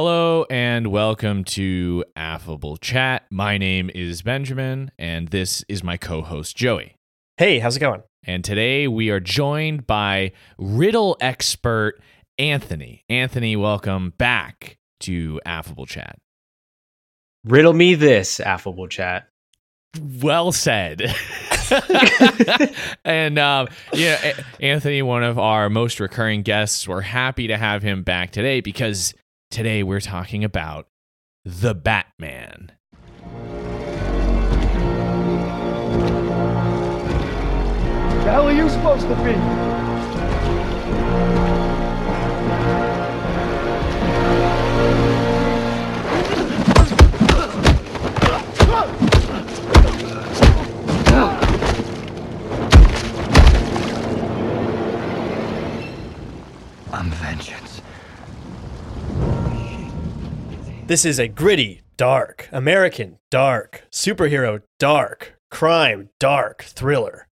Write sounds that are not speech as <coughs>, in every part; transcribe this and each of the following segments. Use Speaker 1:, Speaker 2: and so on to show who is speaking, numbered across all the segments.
Speaker 1: Hello and welcome to Affable Chat. My name is Benjamin and this is my co host Joey.
Speaker 2: Hey, how's it going?
Speaker 1: And today we are joined by riddle expert Anthony. Anthony, welcome back to Affable Chat.
Speaker 3: Riddle me this, Affable Chat.
Speaker 1: Well said. <laughs> and um, yeah, Anthony, one of our most recurring guests, we're happy to have him back today because today we're talking about the Batman.
Speaker 4: The hell are you supposed to be?
Speaker 5: I'm vengeance.
Speaker 2: This is a gritty, dark, American, dark, superhero, dark, crime, dark thriller.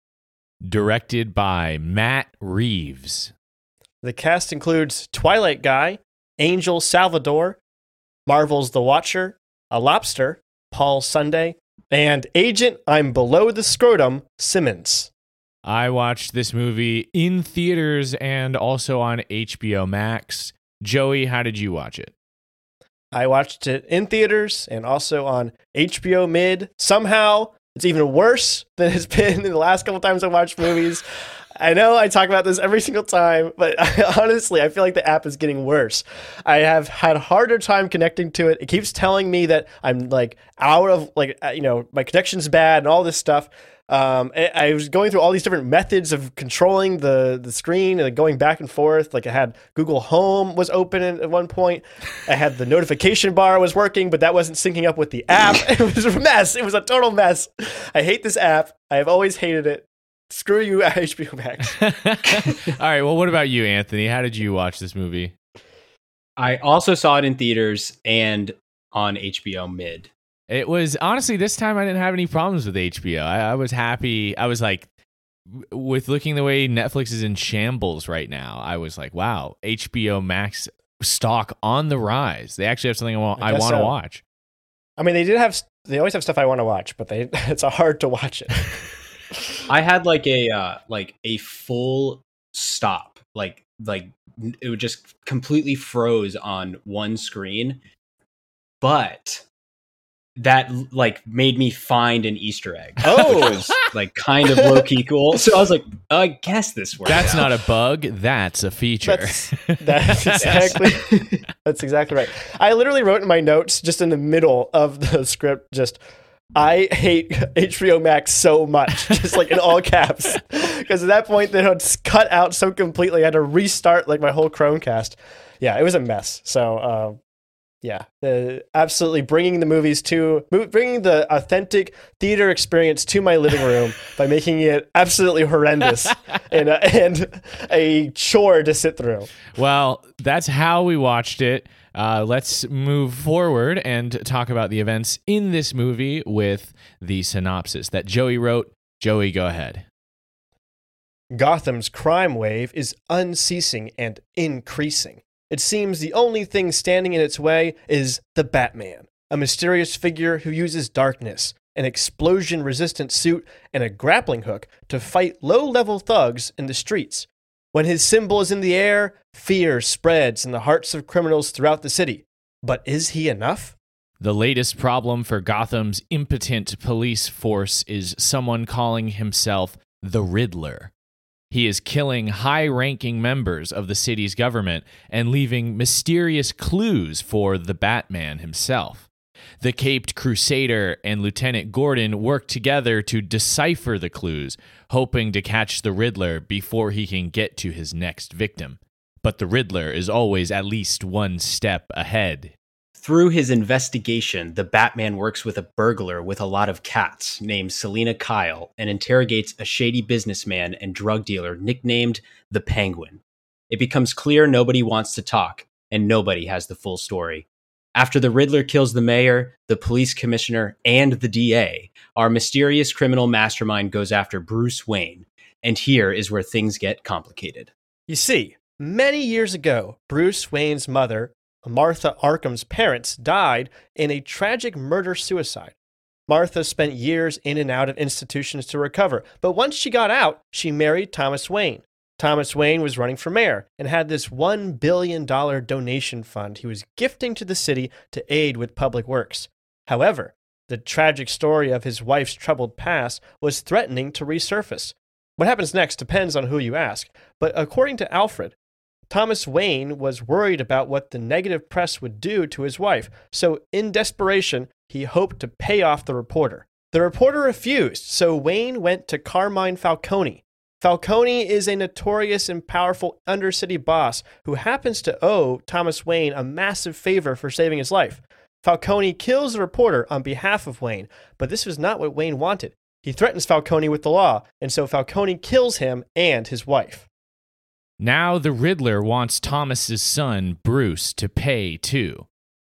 Speaker 1: Directed by Matt Reeves.
Speaker 2: The cast includes Twilight Guy, Angel Salvador, Marvel's The Watcher, a lobster, Paul Sunday, and Agent I'm Below the Scrotum, Simmons.
Speaker 1: I watched this movie in theaters and also on HBO Max. Joey, how did you watch it?
Speaker 2: I watched it in theaters and also on HBO Mid. Somehow, it's even worse <laughs> than it's been in the last couple times I watched movies. I know I talk about this every single time, but I, <laughs> honestly, I feel like the app is getting worse. I have had a harder time connecting to it. It keeps telling me that I'm like out of like uh, you know my connection's bad and all this stuff. Um, I, I was going through all these different methods of controlling the the screen and going back and forth. Like I had Google Home was open at one point. I had the notification bar was working, but that wasn't syncing up with the app. <laughs> It was a mess. It was a total mess. I hate this app. I have always hated it. Screw you, <laughs> HBO Max. <laughs>
Speaker 1: All right. Well, what about you, Anthony? How did you watch this movie?
Speaker 3: I also saw it in theaters and on HBO Mid.
Speaker 1: It was honestly this time I didn't have any problems with HBO. I, I was happy. I was like, with looking the way Netflix is in shambles right now. I was like, wow, HBO Max stock on the rise. They actually have something I want.
Speaker 2: I
Speaker 1: I,
Speaker 2: guess
Speaker 1: want to watch.
Speaker 2: I mean, they did have. They always have stuff I want to watch, but they <laughs> it's hard to watch it. <laughs>
Speaker 3: I had like a uh, like a full stop, like like it would just completely froze on one screen, but that like made me find an Easter egg.
Speaker 2: Oh.
Speaker 3: which was like kind of low key cool. So I was like, I guess this works.
Speaker 1: That's
Speaker 3: out.
Speaker 1: not a bug. That's a feature.
Speaker 2: That's that's <laughs> exactly that's exactly right. I literally wrote in my notes just in the middle of the script just I hate HBO Max so much, <laughs> just like in all caps, because at that point they had cut out so completely. I had to restart like my whole Chromecast. Yeah, it was a mess. So, uh, yeah, uh, absolutely bringing the movies to bringing the authentic theater experience to my living room <laughs> by making it absolutely horrendous <laughs> and a, and a chore to sit through.
Speaker 1: Well, that's how we watched it. Uh, let's move forward and talk about the events in this movie with the synopsis that Joey wrote. Joey, go ahead.
Speaker 2: Gotham's crime wave is unceasing and increasing. It seems the only thing standing in its way is the Batman, a mysterious figure who uses darkness, an explosion resistant suit, and a grappling hook to fight low level thugs in the streets. When his symbol is in the air, fear spreads in the hearts of criminals throughout the city. But is he enough?
Speaker 1: The latest problem for Gotham's impotent police force is someone calling himself the Riddler. He is killing high ranking members of the city's government and leaving mysterious clues for the Batman himself. The caped crusader and Lieutenant Gordon work together to decipher the clues, hoping to catch the Riddler before he can get to his next victim. But the Riddler is always at least one step ahead.
Speaker 3: Through his investigation, the Batman works with a burglar with a lot of cats named Selina Kyle and interrogates a shady businessman and drug dealer nicknamed the Penguin. It becomes clear nobody wants to talk, and nobody has the full story. After the Riddler kills the mayor, the police commissioner, and the DA, our mysterious criminal mastermind goes after Bruce Wayne. And here is where things get complicated.
Speaker 2: You see, many years ago, Bruce Wayne's mother, Martha Arkham's parents, died in a tragic murder suicide. Martha spent years in and out of institutions to recover, but once she got out, she married Thomas Wayne. Thomas Wayne was running for mayor and had this $1 billion donation fund he was gifting to the city to aid with public works. However, the tragic story of his wife's troubled past was threatening to resurface. What happens next depends on who you ask, but according to Alfred, Thomas Wayne was worried about what the negative press would do to his wife, so in desperation, he hoped to pay off the reporter. The reporter refused, so Wayne went to Carmine Falcone. Falcone is a notorious and powerful undercity boss who happens to owe Thomas Wayne a massive favor for saving his life. Falcone kills the reporter on behalf of Wayne, but this was not what Wayne wanted. He threatens Falcone with the law, and so Falcone kills him and his wife.
Speaker 1: Now the Riddler wants Thomas's son, Bruce, to pay too.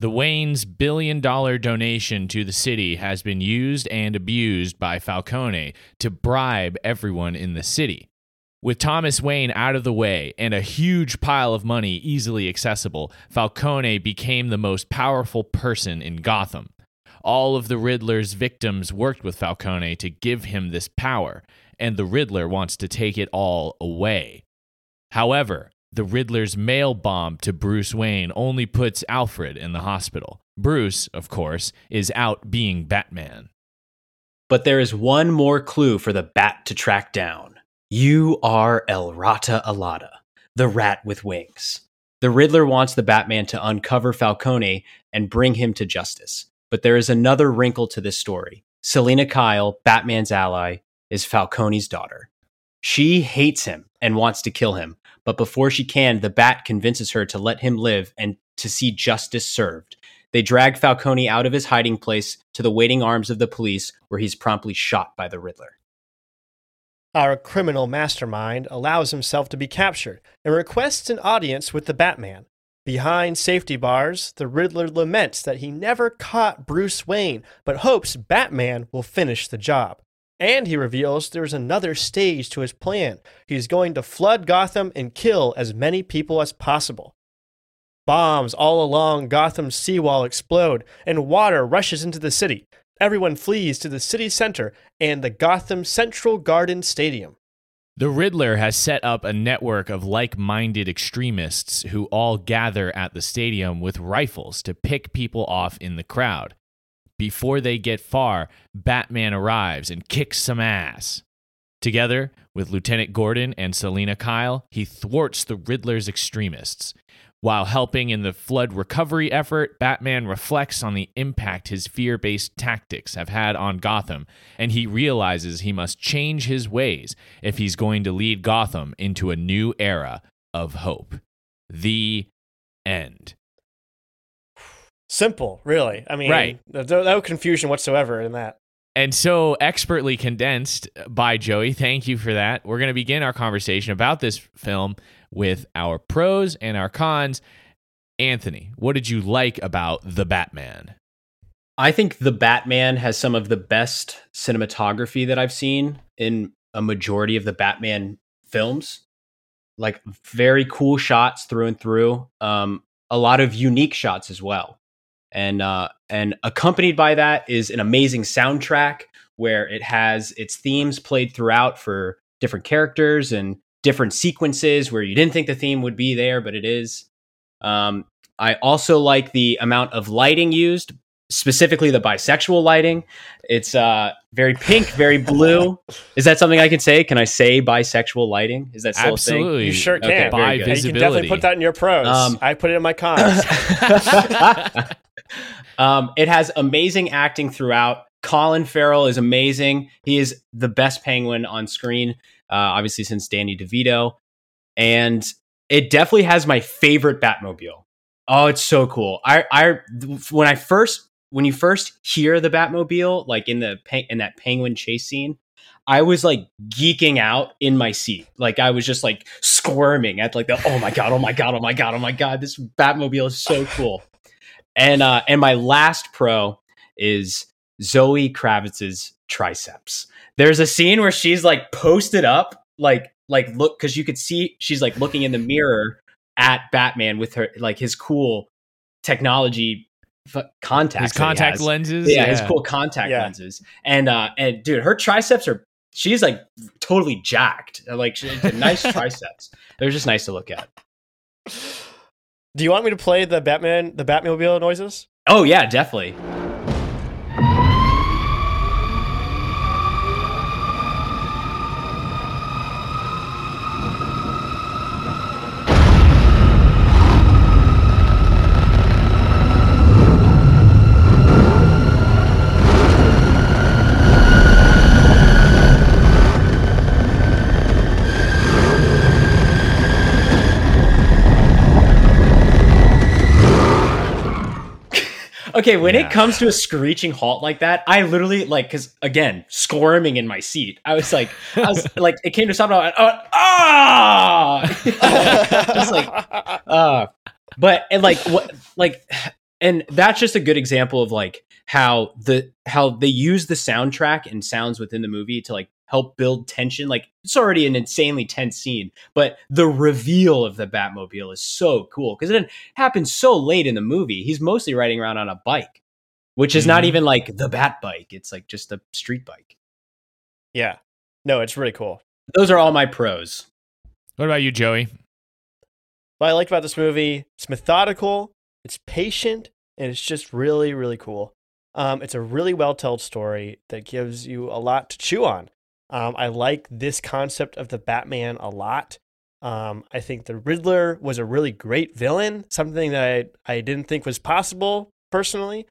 Speaker 1: The Wayne's billion dollar donation to the city has been used and abused by Falcone to bribe everyone in the city. With Thomas Wayne out of the way and a huge pile of money easily accessible, Falcone became the most powerful person in Gotham. All of the Riddler's victims worked with Falcone to give him this power, and the Riddler wants to take it all away. However, the Riddler's mail bomb to Bruce Wayne only puts Alfred in the hospital. Bruce, of course, is out being Batman.
Speaker 3: But there is one more clue for the bat to track down. You are El Rata Alada, the rat with wings. The Riddler wants the Batman to uncover Falcone and bring him to justice. But there is another wrinkle to this story. Selina Kyle, Batman's ally, is Falcone's daughter. She hates him and wants to kill him, but before she can, the Bat convinces her to let him live and to see justice served. They drag Falcone out of his hiding place to the waiting arms of the police, where he's promptly shot by the Riddler.
Speaker 2: Our criminal mastermind allows himself to be captured and requests an audience with the Batman. Behind safety bars, the Riddler laments that he never caught Bruce Wayne, but hopes Batman will finish the job. And he reveals there's another stage to his plan. He's going to flood Gotham and kill as many people as possible. Bombs all along Gotham's seawall explode, and water rushes into the city. Everyone flees to the city center and the Gotham Central Garden Stadium.
Speaker 1: The Riddler has set up a network of like minded extremists who all gather at the stadium with rifles to pick people off in the crowd. Before they get far, Batman arrives and kicks some ass. Together with Lieutenant Gordon and Selina Kyle, he thwarts the Riddler's extremists. While helping in the flood recovery effort, Batman reflects on the impact his fear based tactics have had on Gotham, and he realizes he must change his ways if he's going to lead Gotham into a new era of hope. The end.
Speaker 2: Simple, really. I mean,
Speaker 1: Right.
Speaker 2: there's no, no confusion whatsoever in that.
Speaker 1: And so expertly condensed by Joey. Thank you for that. We're going to begin our conversation about this film with our pros and our cons. Anthony, what did you like about The Batman?
Speaker 3: I think the Batman has some of the best cinematography that I've seen in a majority of the Batman films. Like very cool shots through and through. Um, a lot of unique shots as well. And uh, and accompanied by that is an amazing soundtrack where it has its themes played throughout for different characters and different sequences where you didn't think the theme would be there, but it is. Um, I also like the amount of lighting used, specifically the bisexual lighting. It's uh, very pink, very blue. <laughs> Is that something I can say? Can I say bisexual lighting? Is that still
Speaker 1: Absolutely.
Speaker 2: You sure can.
Speaker 3: Okay,
Speaker 1: By
Speaker 3: very good.
Speaker 2: You can definitely put that in your pros.
Speaker 3: Um,
Speaker 2: I put it in my cons. <laughs> <laughs>
Speaker 3: um, it has amazing acting throughout. Colin Farrell is amazing. He is the best Penguin on screen, uh, obviously since Danny DeVito, and it definitely has my favorite Batmobile. Oh, it's so cool! I, I when I first when you first hear the Batmobile, like in the in that Penguin chase scene, I was like geeking out in my seat. Like I was just like squirming at like the oh my god, oh my god, oh my god, oh my god, this Batmobile is so cool. And uh and my last pro is Zoe Kravitz's triceps. There's a scene where she's like posted up, like like look because you could see she's like looking in the mirror at Batman with her like his cool technology f- contacts.
Speaker 1: His contact
Speaker 3: has.
Speaker 1: lenses.
Speaker 3: Yeah, his cool contact
Speaker 2: Yeah.
Speaker 3: lenses. And uh and dude, her triceps are she's like totally jacked. Like she nice <laughs> triceps. They're just nice to look at.
Speaker 2: Do you want me to play the Batman, the Batmobile noises?
Speaker 3: Oh yeah, definitely. Okay, when
Speaker 1: Yeah.
Speaker 3: it comes to a screeching halt like that, I literally like because again, squirming in my seat. I was like, I was <laughs> like, it came to stop. And I went, oh, ah, <laughs> just like uh but and like what like and that's just a good example of like how the how they use the soundtrack and sounds within the movie to like help build tension like it's already an insanely tense scene but the reveal of the batmobile is so cool because it happens so late in the movie he's mostly riding around on a bike which is not
Speaker 1: Mhm.
Speaker 3: even like the bat bike it's like just a street bike
Speaker 2: yeah. No, it's really cool.
Speaker 3: those are all my pros
Speaker 1: What about you, Joey?
Speaker 2: What I like about this movie, it's methodical, it's patient, and it's just really, really cool. Um, it's a really well told story that gives you a lot to chew on. Um, I like this concept of the Batman a lot. Um, I think the Riddler was a really great villain, something that I, I didn't think was possible personally.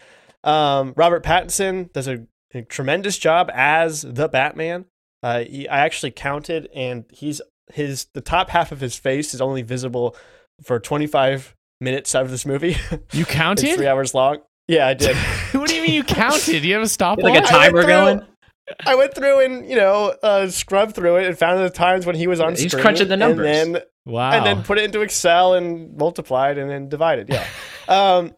Speaker 2: Um, Robert Pattinson does a, a tremendous job as the Batman. Uh, he, I actually counted, and he's his the top half of his face is only visible for 25 minutes out of this movie. <laughs>
Speaker 1: You
Speaker 2: it's
Speaker 1: counted?
Speaker 2: three hours long. Yeah, I did. <laughs>
Speaker 1: what do you mean you counted? Do you have a stopwatch?
Speaker 3: like a timer going
Speaker 2: I went through and you know uh, scrubbed through it and found the times when he was on
Speaker 3: He's
Speaker 2: screen.
Speaker 3: crunching the numbers.
Speaker 2: and then
Speaker 1: wow.
Speaker 2: and then put it into Excel and multiplied and then divided. Yeah. <laughs> um,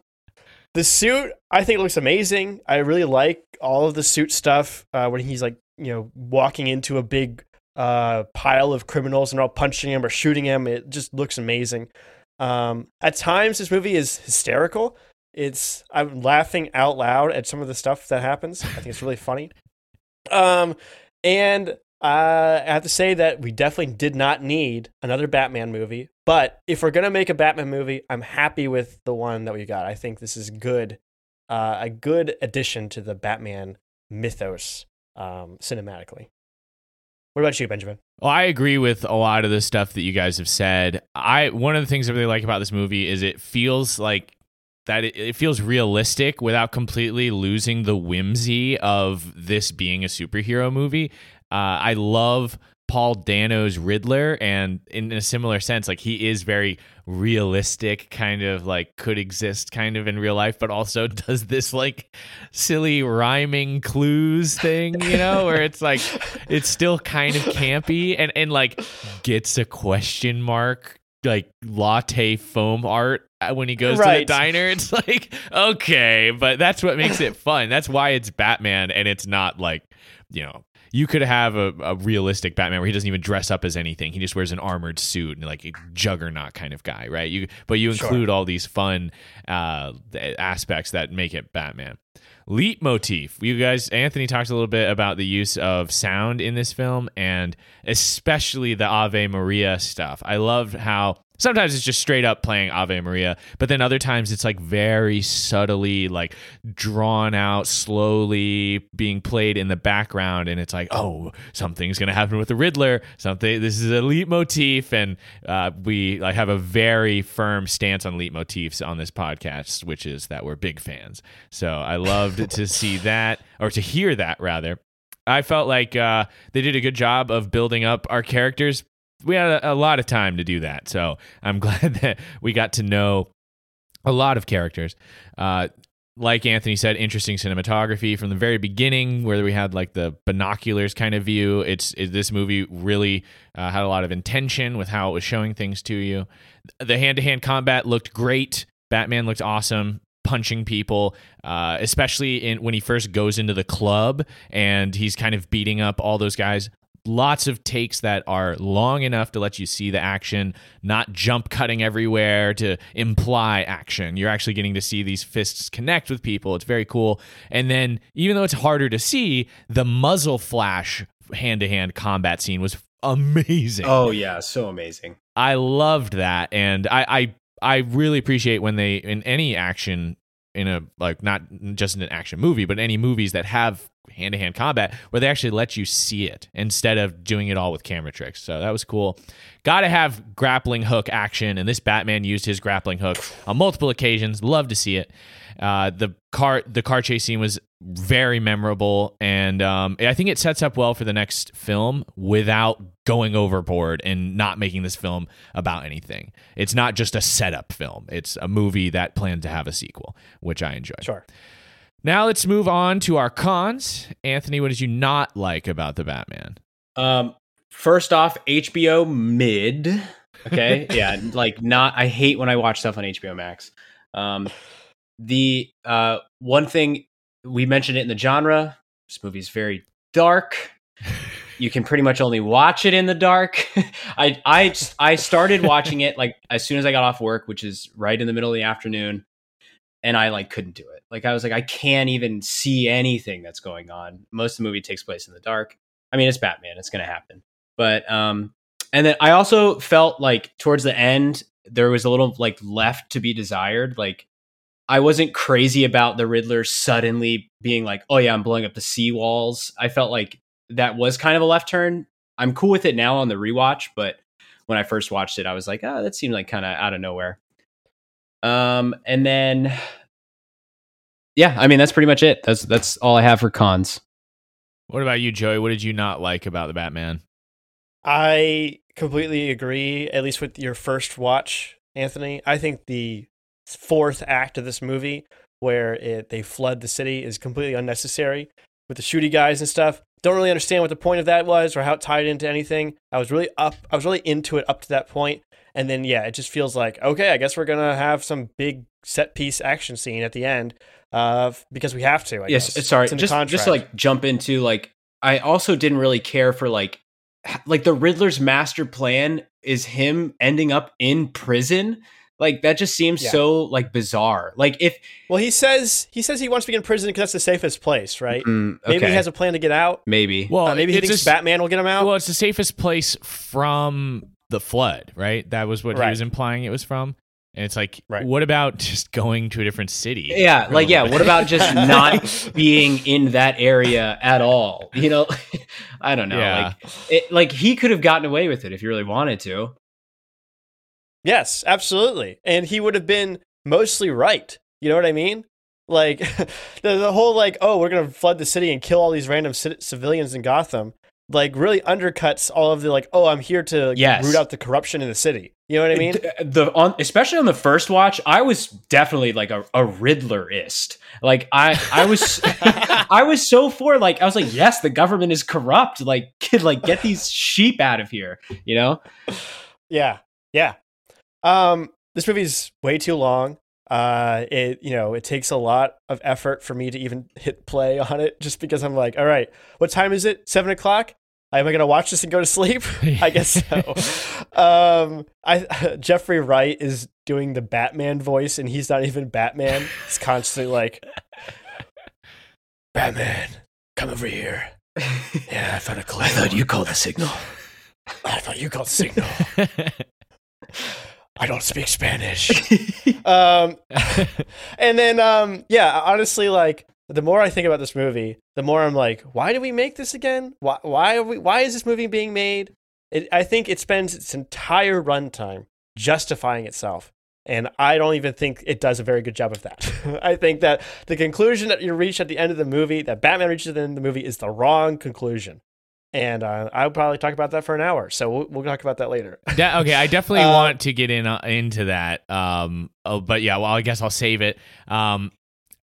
Speaker 2: the suit I think looks amazing. I really like all of the suit stuff uh, when he's like you know walking into a big uh, pile of criminals and all punching him or shooting him. It just looks amazing. Um, at times, this movie is hysterical. It's I'm laughing out loud at some of the stuff that happens. I think it's really funny. Um, and uh, I have to say that we definitely did not need another Batman movie. But if we're gonna make a Batman movie, I'm happy with the one that we got. I think this is good, uh, a good addition to the Batman mythos um, cinematically. What about you, Benjamin?
Speaker 1: Well, I agree with a lot of the stuff that you guys have said. I one of the things I really like about this movie is it feels like that it, it feels realistic without completely losing the whimsy of this being a superhero movie. Uh, I love Paul Dano's Riddler, and in a similar sense, like he is very realistic, kind of like could exist kind of in real life, but also <laughs> does this like silly rhyming clues thing, you know, where it's like it's still kind of campy and and like gets a question mark like latte foam art when he goes to the diner. <laughs> It's like okay but that's what makes it fun. That's why it's batman and it's not like you know you could have a, a realistic batman where he doesn't even dress up as anything. He just wears an armored suit and like a juggernaut kind of guy right? You but you
Speaker 2: Sure.
Speaker 1: include all these fun uh aspects that make it batman leitmotif. You guys anthony talked a little bit about the use of sound in this film and especially the ave maria stuff. I loved how sometimes it's just straight up playing ave maria but then other times it's like very subtly like drawn out slowly being played in the background and it's like oh something's gonna happen with the riddler something this is a leitmotif and uh, we like have a very firm stance on leitmotifs on this podcast which is that we're big fans so i loved to <laughs> see that or to hear that rather I felt like uh, they did a good job of building up our characters. We had a, a lot of time to do that, so I'm <laughs> glad that we got to know a lot of characters. Uh, like Anthony said, interesting cinematography from the very beginning, where we had like the binoculars kind of view. It's it, this movie really uh, had a lot of intention with how it was showing things to you. The hand to hand combat looked great. Batman looked awesome punching people, uh, especially in when he first goes into the club and he's kind of beating up all those guys. Lots of takes that are long enough to let you see the action, not jump cutting everywhere to imply action. You're actually getting to see these fists connect with people. It's very cool. And then, even though it's harder to see, the muzzle flash hand to hand combat scene was amazing.
Speaker 3: Oh yeah, so amazing.
Speaker 1: I loved that, and I, I I really appreciate when they in any action in a like not just in an action movie, but any movies that have hand to hand combat where they actually let you see it instead of doing it all with camera tricks. So that was cool. Got to have grappling hook action, and this Batman used his grappling hook on multiple occasions. Love to see it. Uh, the car the car chase scene was very memorable, and um, I think it sets up well for the next film without going overboard and not making this film about anything. It's not just a setup film; it's a movie that planned to have a sequel, which I enjoy.
Speaker 2: Sure.
Speaker 1: Now let's move on to our cons. Anthony, what did you not like about the Batman?
Speaker 3: Um, first off, HBO mid. Okay, <laughs> yeah, like not. I hate when I watch stuff on HBO Max. Um, the uh, one thing we mentioned it in the genre. This movie's very dark. You can pretty much only watch it in the dark. <laughs> I I I started watching it like as soon as I got off work, which is right in the middle of the afternoon, and I like couldn't do it. Like I was like I can't even see anything that's going on. Most of the movie takes place in the dark. I mean, it's Batman. It's going to happen. But um and then I also felt like towards the end there was a little like left to be desired. Like I wasn't crazy about the Riddler suddenly being like, "Oh yeah, I'm blowing up the seawalls." I felt like that was kind of a left turn. I'm cool with it now on the rewatch, but when I first watched it, I was like, "Oh, that seemed like kind of out of nowhere." Um, and then, yeah, I mean that's pretty much it. That's that's all I have for cons.
Speaker 1: What about you, Joey? What did you not like about the Batman?
Speaker 2: I completely agree, at least with your first watch, Anthony. I think the fourth act of this movie, where it, they flood the city, is completely unnecessary with the shooty guys and stuff. Don't really understand what the point of that was or how it tied into anything. I was really up, I was really into it up to that point, and then yeah, it just feels like okay, I guess we're gonna have some big set piece action scene at the end, uh, because we have to. I
Speaker 3: yes,
Speaker 2: guess.
Speaker 3: sorry,
Speaker 2: It's
Speaker 3: just just to, like jump into like I also didn't really care for like like the Riddler's master plan is him ending up in prison. Like that just seems
Speaker 2: Yeah.
Speaker 3: so like bizarre. Like if
Speaker 2: Well, he says he says he wants to be in prison because that's the safest place, right?
Speaker 3: Mm,
Speaker 2: Maybe he has a plan to get out.
Speaker 3: maybe
Speaker 1: Well,
Speaker 2: Uh, maybe he thinks
Speaker 1: just-
Speaker 2: Batman will get him out.
Speaker 1: Well, it's the safest place from the flood, right? That was what he was implying it was from. And it's like,
Speaker 2: Right.
Speaker 1: what about <laughs> just going to a different city?
Speaker 3: yeah, like yeah. What about just <laughs> not being in that area at all? You know, <laughs> I don't know.
Speaker 1: Yeah.
Speaker 3: Like it, like he could have gotten away with it if he really wanted to.
Speaker 2: Yes, absolutely. And he would have been mostly right. You know what I mean? Like the, the whole like, oh, we're gonna flood the city and kill all these random ci- civilians in Gotham. Like really undercuts all of the like, oh, I'm here to
Speaker 3: Yes.
Speaker 2: root out the corruption in the city. You know what I mean?
Speaker 3: D- the on especially on the first watch, I was definitely like a, a Riddlerist. Like I I was <laughs> I was so for like I was like, yes, the government is corrupt. Like kid, like get these sheep out of here. You know?
Speaker 2: Yeah, yeah. Um, this movie's way too long. Uh, it you know it takes a lot of effort for me to even hit play <laughs> on it, just because I'm like, all right, what time is it? Seven o'clock. Am I gonna watch this and go to sleep? <laughs> I guess so. <laughs> um, I Jeffrey Wright is doing the Batman voice, and he's not even Batman. He's constantly like, Batman, come over here. Yeah, I found a clue.
Speaker 3: I thought you called the signal.
Speaker 2: I thought you called signal. I don't speak Spanish. <laughs> um, and then, um, yeah, honestly, like the more I think about this movie, the more I'm like, why do we make this again? Why, why are we? Why is this movie being made? It, I think it spends its entire runtime justifying itself, and I don't even think it does a very good job of that. <laughs> I think that the conclusion that you reach at the end of the movie, that Batman reaches at the end of the movie, is the wrong conclusion. And uh, I'll probably talk about that for an hour, so we'll, we'll talk about that later.
Speaker 1: Okay, I definitely <laughs>
Speaker 2: Uh,
Speaker 1: want to get in uh, into that. Um, oh, but yeah, well, I guess I'll save it. Um,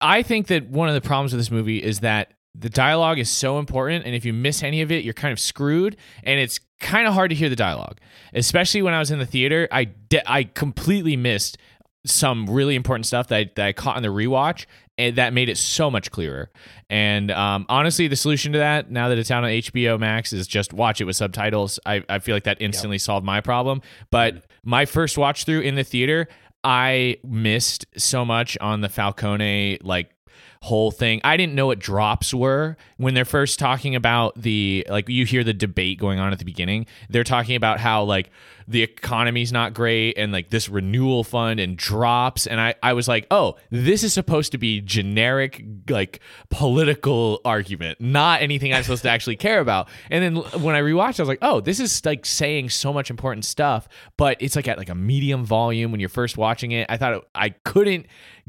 Speaker 1: I think that one of the problems with this movie is that the dialogue is so important, and if you miss any of it, you're kind of screwed, and it's kind of hard to hear the dialogue. Especially when I was in the theater, I de- I completely missed some really important stuff that I, that I caught in the rewatch, and that made it so much clearer. And um, honestly, the solution to that, now that it's out on HBO Max, is just watch it with subtitles. I, I feel like that instantly solved my problem. But my first watch through in the theater, I missed so much on the Falcone like whole thing. I didn't know what drops were when they're first talking about the like you hear the debate going on at the beginning. They're talking about how like the economy's not great and like this renewal fund and drops and I I was like, "Oh, this is supposed to be generic like political argument, not anything I'm supposed to actually care about." And then when I rewatched, I was like, "Oh, this is like saying so much important stuff, but it's like at like a medium volume when you're first watching it." I thought it, I couldn't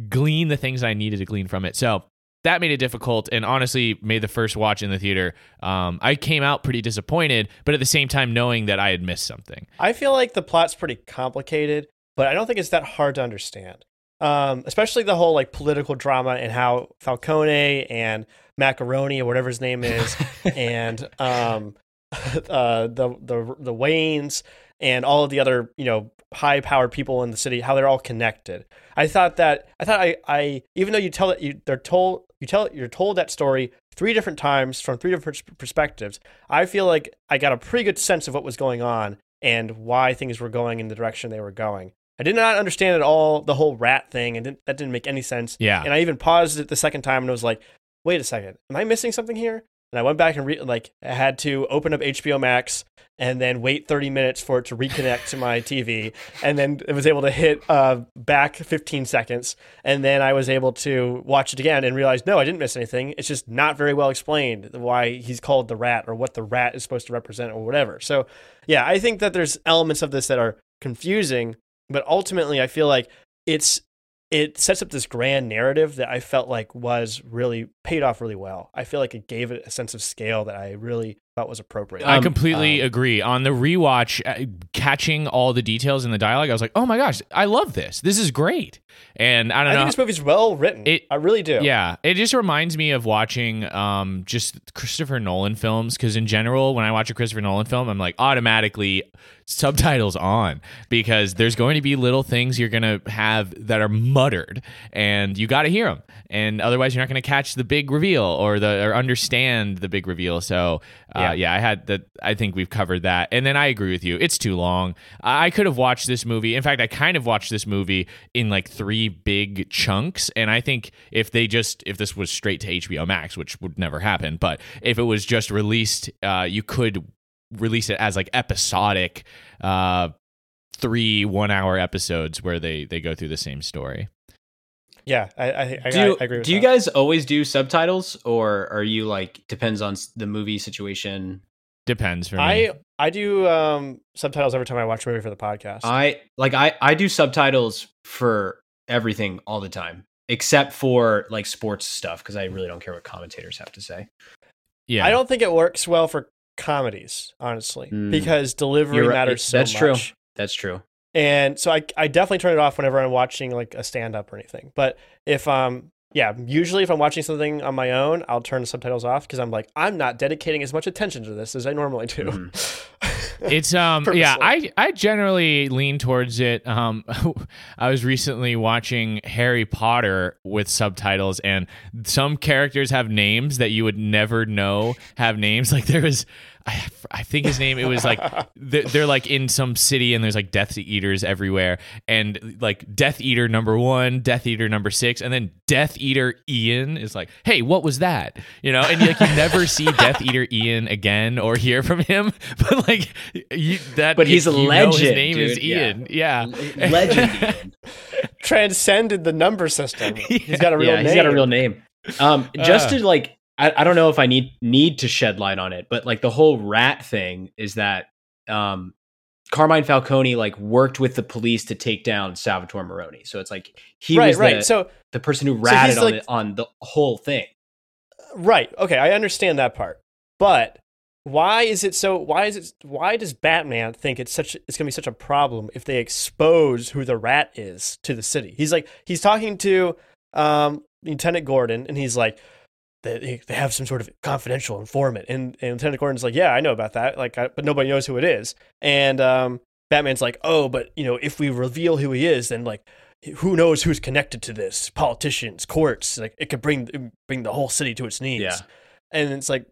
Speaker 1: glean the things I needed to glean from it. So, that made it difficult and honestly made the first watch in the theater um, i came out pretty disappointed but at the same time knowing that i had missed something
Speaker 2: I feel like the plot's pretty complicated, but I don't think it's that hard to understand. Um, especially the whole like political drama and how Falcone and Macaroni or whatever his name is, <laughs> and um, <laughs> uh, the the the Waynes and all of the other you know high powered people in the city, how they're all connected. I thought that I thought I, I even though you tell it you they're told you tell you're told that story three different times from three different perspectives. I feel like I got a pretty good sense of what was going on and why things were going in the direction they were going. I did not understand at all the whole rat thing, and didn't, that didn't make any sense.
Speaker 1: Yeah.
Speaker 2: And I even paused it the second time and I was like, "Wait a second, am I missing something here?" And I went back and re- like I had to open up HBO Max and then wait 30 minutes for it to reconnect to my TV, and then it was able to hit uh, back 15 seconds, and then I was able to watch it again and realize no, I didn't miss anything. It's just not very well explained why he's called the rat or what the rat is supposed to represent or whatever. So yeah, I think that there's elements of this that are confusing, but ultimately I feel like it's it sets up this grand narrative that I felt like was really paid off really well. I feel like it gave it a sense of scale that I really thought was appropriate.
Speaker 1: I
Speaker 3: Um,
Speaker 1: completely
Speaker 2: um,
Speaker 1: agree. On the rewatch, uh, catching all the details in the dialogue, I was like, "Oh my gosh, I love this. This is great." And I
Speaker 2: I
Speaker 1: don't
Speaker 2: think
Speaker 1: know.
Speaker 2: this movie's well written.
Speaker 1: It-
Speaker 2: I really do.
Speaker 1: Yeah, it just reminds me of watching um, just Christopher Nolan films because in general, when I watch a Christopher Nolan film, I'm like automatically subtitles on because there's going to be little things you're going to have that are muttered and you got to hear them and otherwise you're not going to catch the big reveal or the or understand the big reveal. So uh, yeah.
Speaker 3: Yeah.
Speaker 1: I had that. I think we've covered that. And then I agree with you. It's too long. I could have watched this movie. In fact, I kind of watched this movie in like three big chunks. And I think if they just if this was straight to HBO Max, which would never happen, but if it was just released, uh, you could release it as like episodic. Uh, three one hour episodes where they they go through the same story
Speaker 2: yeah. I, I, I,
Speaker 3: do you,
Speaker 2: I agree with
Speaker 3: do you
Speaker 2: that.
Speaker 3: guys always do subtitles or are you like depends on the movie situation
Speaker 1: depends for me
Speaker 2: I I do um, subtitles every time I watch a movie for the podcast.
Speaker 3: i like i i do subtitles for everything all the time except for like sports stuff because i really don't care what commentators have to say
Speaker 1: yeah
Speaker 2: I don't think it works well for comedies, honestly,
Speaker 3: Mm.
Speaker 2: because delivery
Speaker 3: right.
Speaker 2: matters so
Speaker 3: That's true. that's true
Speaker 2: And so I, I definitely turn it off whenever I'm watching like a stand up or anything. But if um yeah, usually if I'm watching something on my own, I'll turn the subtitles off because I'm like, I'm not dedicating as much attention to this as I normally do.
Speaker 3: Mhm. <laughs>
Speaker 1: it's um yeah i i generally lean towards it um <laughs> i was recently watching harry potter with subtitles and some characters have names that you would never know have names <laughs> like there was I, I think his name it was like they're, they're like in some city and there's like death eaters everywhere and like death eater number one death eater number six and then death eater ian is like hey what was that you know and like you never <laughs> see death eater ian again or hear from him <laughs> but like you, that
Speaker 3: But he's a
Speaker 1: you know his name is
Speaker 3: dude. Yeah.
Speaker 1: ian yeah,
Speaker 3: Le- legend <laughs> Ian.
Speaker 2: Transcended the number system. He's got a real
Speaker 3: yeah
Speaker 2: name.
Speaker 3: he's got a real name um just
Speaker 1: Uh.
Speaker 3: to like I, I don't know if i need need to shed light on it but like the whole rat thing is that um carmine falcone like worked with the police to take down salvatore maroni so it's like he
Speaker 2: right,
Speaker 3: was
Speaker 2: right.
Speaker 3: the,
Speaker 2: so
Speaker 3: the person who ratted on,
Speaker 2: like-
Speaker 3: the, on the whole thing
Speaker 2: Right. Okay, I understand that part. But why is it so why is it why does Batman think it's such it's going to be such a problem if they expose who the rat is to the city? He's like he's talking to um Lieutenant Gordon and he's like they, they have some sort of confidential informant and, and Lieutenant Gordon's like, "Yeah, I know about that." Like I, but nobody knows who it is. And um Batman's like, "Oh, but you know, if we reveal who he is, then like who knows who's connected to this? Politicians, courts. Like it could bring bring the whole city to its knees.
Speaker 3: Yeah.
Speaker 2: And it's like,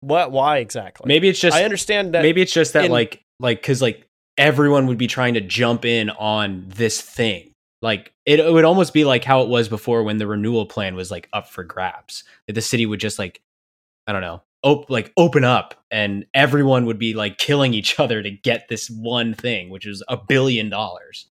Speaker 2: what? Why exactly?
Speaker 3: maybe it's just
Speaker 2: I understand that.
Speaker 3: maybe it's just that
Speaker 2: in-
Speaker 3: like like because like everyone would be trying to jump in on this thing like it, it would almost be like how it was before when the renewal plan was like up for grabs the city would just like i don't know op- like open up and everyone would be like killing each <laughs> other to get this one thing which is a billion dollars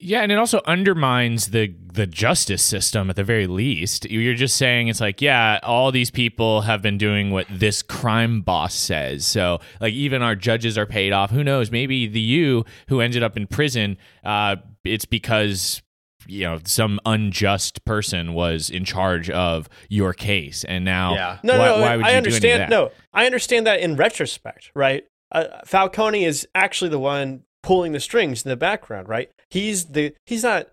Speaker 1: Yeah, and it also undermines the the justice system at the very least. You're just saying it's like, yeah, all these people have been doing what this crime boss says. So, like, even our judges are paid off. Who knows? Maybe the you who ended up in prison, uh, it's because you know some unjust person was in charge of your case, and now
Speaker 3: Yeah.
Speaker 2: No,
Speaker 1: why,
Speaker 2: no,
Speaker 1: why would
Speaker 2: I
Speaker 1: you
Speaker 2: understand.
Speaker 1: do any of that?
Speaker 2: No, I understand that in retrospect, right? Uh, Falcone is actually the one pulling the strings in the background, right? He's the he's not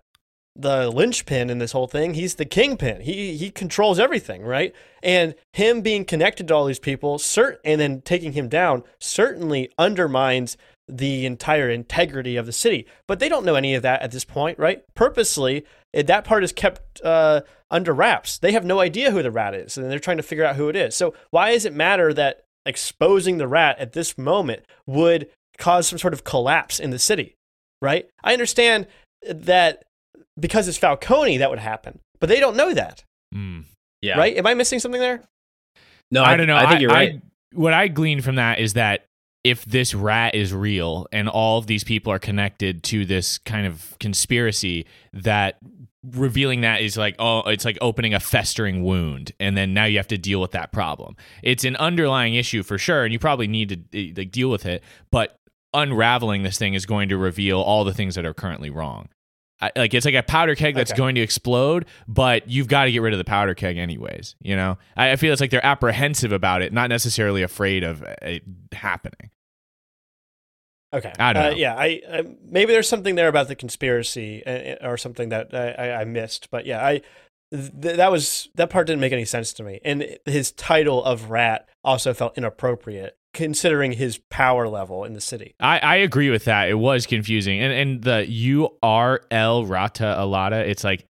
Speaker 2: the linchpin in this whole thing. He's the kingpin. He he controls everything, right? And him being connected to all these people, cert- and then taking him down certainly undermines the entire integrity of the city. But they don't know any of that at this point, right? Purposely, that part is kept uh, under wraps. They have no idea who the rat is, and they're trying to figure out who it is. So why does it matter that exposing the rat at this moment would cause some sort of collapse in the city, right? I understand that because it's Falcone that would happen, but they don't know that,
Speaker 1: Mm.
Speaker 3: yeah
Speaker 2: right? Am I missing something there?
Speaker 3: no
Speaker 1: I, don't know.
Speaker 3: i think you're right
Speaker 1: what I gleaned from that is that if this rat is real and all of these people are connected to this kind of conspiracy, that revealing that is like, oh, it's like opening a festering wound, and then now you have to deal with that problem. It's an underlying issue for sure, and you probably need to eh, like deal with it, but unraveling this thing is going to reveal all the things that are currently wrong. I, like it's like a powder keg that's
Speaker 2: Okay.
Speaker 1: going to explode, but you've got to get rid of the powder keg anyways. You know, I, I feel it's like they're apprehensive about it, not necessarily afraid of it happening.
Speaker 2: Okay.
Speaker 1: I don't
Speaker 2: Uh,
Speaker 1: know.
Speaker 2: yeah, I, I maybe there's something there about the conspiracy uh, or something that I, I, I missed, but yeah, I th- that was that part didn't make any sense to me, and his title of rat also felt inappropriate considering his power level in the city.
Speaker 1: I, I agree with that. It was confusing, and and the URL Rata Alada, it's like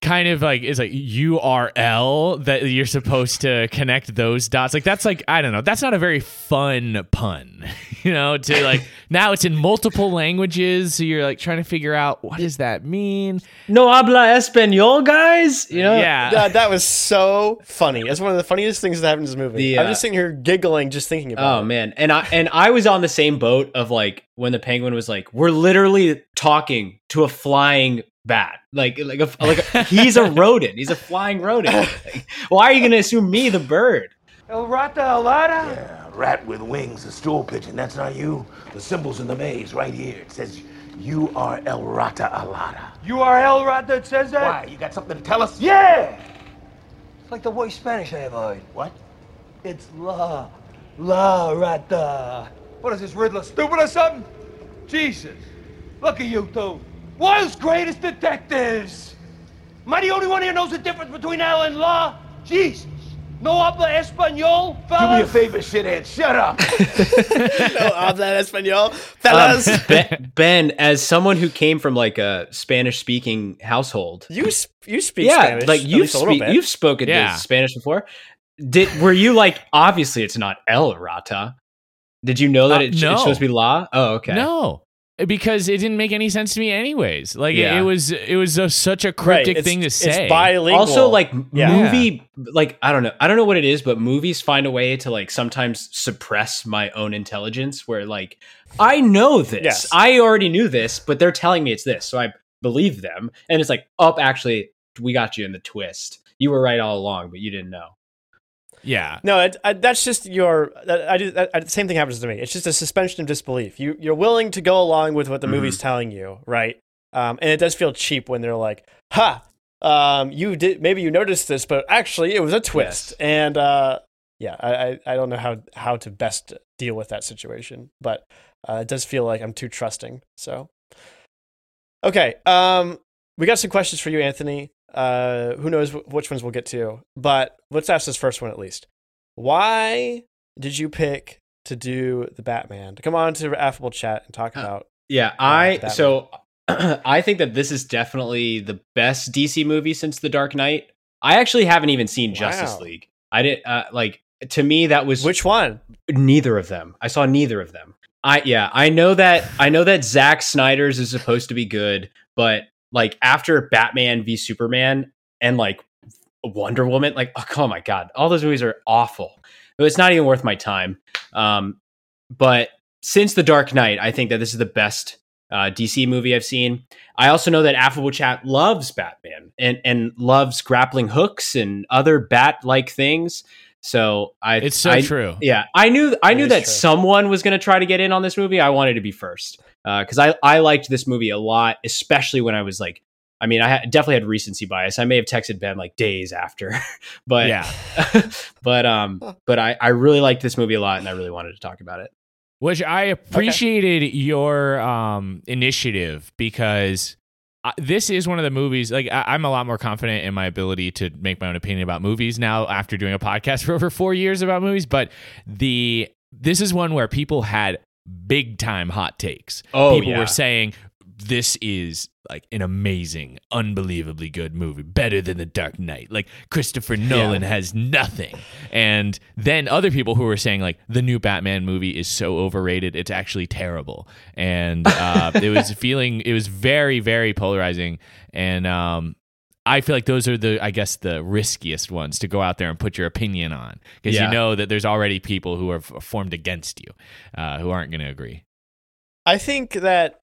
Speaker 1: kind of like is like URL that you're supposed to connect those dots. Like that's like I don't know. That's not a very fun pun, <laughs> you know. To like <laughs> now it's in multiple languages, so you're like trying to figure out what does that mean.
Speaker 3: no habla español guys you know
Speaker 1: Yeah.
Speaker 2: that, that was so funny. That's one of the funniest things that happened in this movie.
Speaker 3: The,
Speaker 2: I'm
Speaker 3: uh,
Speaker 2: just sitting here giggling just thinking about it.
Speaker 3: Oh
Speaker 2: it.
Speaker 3: man, and I and I was on the same boat of like when the penguin was like, "We're literally talking to a flying bat, like like a, like a, <laughs> he's a rodent, he's a flying rodent. Like, <laughs> why are you gonna assume me, the bird?
Speaker 4: El Rata Alada?
Speaker 5: Yeah, rat with wings, a stool pigeon. That's not you. The symbol's in the maze right here. It says you are El Rata Alada.
Speaker 4: You are El Rata that says that?
Speaker 5: Why? You got something to tell us?
Speaker 4: Yeah! It's like the worst Spanish I ever heard.
Speaker 5: What?
Speaker 4: It's La. La Rata. What is this, Riddler, stupid or something? Jesus. Look at you two. World's greatest detectives. Am I the only one here knows the difference between L and La? Jesus. No habla español, fellas?
Speaker 5: Do me a
Speaker 4: fellas?
Speaker 5: favor, shithead. Shut up. <laughs>
Speaker 2: no habla español,
Speaker 3: Um,
Speaker 2: fellas. <laughs>
Speaker 3: ben, ben, as someone who came from like a Spanish-speaking household,
Speaker 2: you s- you speak
Speaker 3: yeah,
Speaker 2: Spanish,
Speaker 3: like you've
Speaker 2: least a little
Speaker 3: spe- you've spoken
Speaker 1: Yeah.
Speaker 3: Spanish before. Did were you like obviously it's not El Rata? Did you know that
Speaker 1: Uh,
Speaker 3: it, it's supposed to be La? Oh, okay.
Speaker 1: No. Because it didn't make any sense to me, anyways. Like it-
Speaker 3: Yeah.
Speaker 1: it, was, it was a, such a
Speaker 2: Right,
Speaker 1: cryptic
Speaker 2: it's-
Speaker 1: thing to say.
Speaker 2: It's bilingual.
Speaker 3: also like
Speaker 2: Yeah.
Speaker 3: movie like i don't know i don't know what it is but movies find a way to like sometimes suppress my own intelligence where like i know this
Speaker 2: Yes.
Speaker 3: i already knew this but they're telling me it's this so i believe them and it's like oh actually we got you in the twist you were right all along but you didn't know
Speaker 1: yeah.
Speaker 2: No, it, I, that's just your. That, I do. I- the same thing happens to me. It's just a suspension of disbelief. You you're willing to go along with what the
Speaker 3: Mhm.
Speaker 2: movie's telling you, right? Um, and it does feel cheap when they're like, "Ha, um, you did maybe you noticed this, but actually it was a twist."
Speaker 3: Yes.
Speaker 2: And uh, yeah, I, I I don't know how how to best deal with that situation, but uh, it does feel like I'm too trusting. So, okay, um, we got some questions for you, Anthony. Uh, who knows wh- which ones we'll get to, but let's ask this first one at least. Why did you pick to do the Batman? To come on to affable chat and talk
Speaker 3: Uh,
Speaker 2: about.
Speaker 3: yeah i
Speaker 2: Batman.
Speaker 3: so <clears throat> I think that this is definitely the best DC movie since The Dark Knight. I actually haven't even seen Justice League. I did uh, like to me that was
Speaker 2: Which one?
Speaker 3: neither of them. I saw neither of them. I yeah, I know that I know that Zack Snyder's is supposed to be good, but like after Batman v Superman and like Wonder Woman, like oh, oh my god, all those movies are awful. It's not even worth my time. Um, but since The Dark Knight, I think that this is the best uh, DC movie I've seen. I also know that Affable Chat loves Batman and and loves grappling hooks and other bat like things. So I
Speaker 1: It's so
Speaker 3: I,
Speaker 1: true.
Speaker 3: yeah, I knew I
Speaker 2: It
Speaker 3: knew that
Speaker 2: true.
Speaker 3: someone was going to try to get in on this movie. I wanted to be first because I I liked this movie a lot, especially when I was like, I mean, I had, definitely had recency bias. I may have texted Ben like days after, <laughs> but
Speaker 1: yeah. <laughs>
Speaker 3: but um, but I I really liked this movie a lot, and I really wanted to talk about it.
Speaker 1: Which I appreciated your um, initiative because I, this is one of the movies. Like I, I'm a lot more confident in my ability to make my own opinion about movies now after doing a podcast <laughs> for over four years about movies. But the this is one where people had big time hot takes.
Speaker 3: Oh,
Speaker 1: people
Speaker 3: yeah.
Speaker 1: were saying this is like an amazing, unbelievably good movie, better than The Dark Knight. Like Christopher Nolan has nothing. And then other people who were saying like the new Batman movie is so overrated, it's actually terrible. And uh, <laughs> it was feeling, it was very, very polarizing. And um, I feel like those are the, I guess, the riskiest ones to go out there and put your opinion on because
Speaker 3: Yeah.
Speaker 1: you know that there's already people who are formed against you uh, who aren't going to agree.
Speaker 2: I think that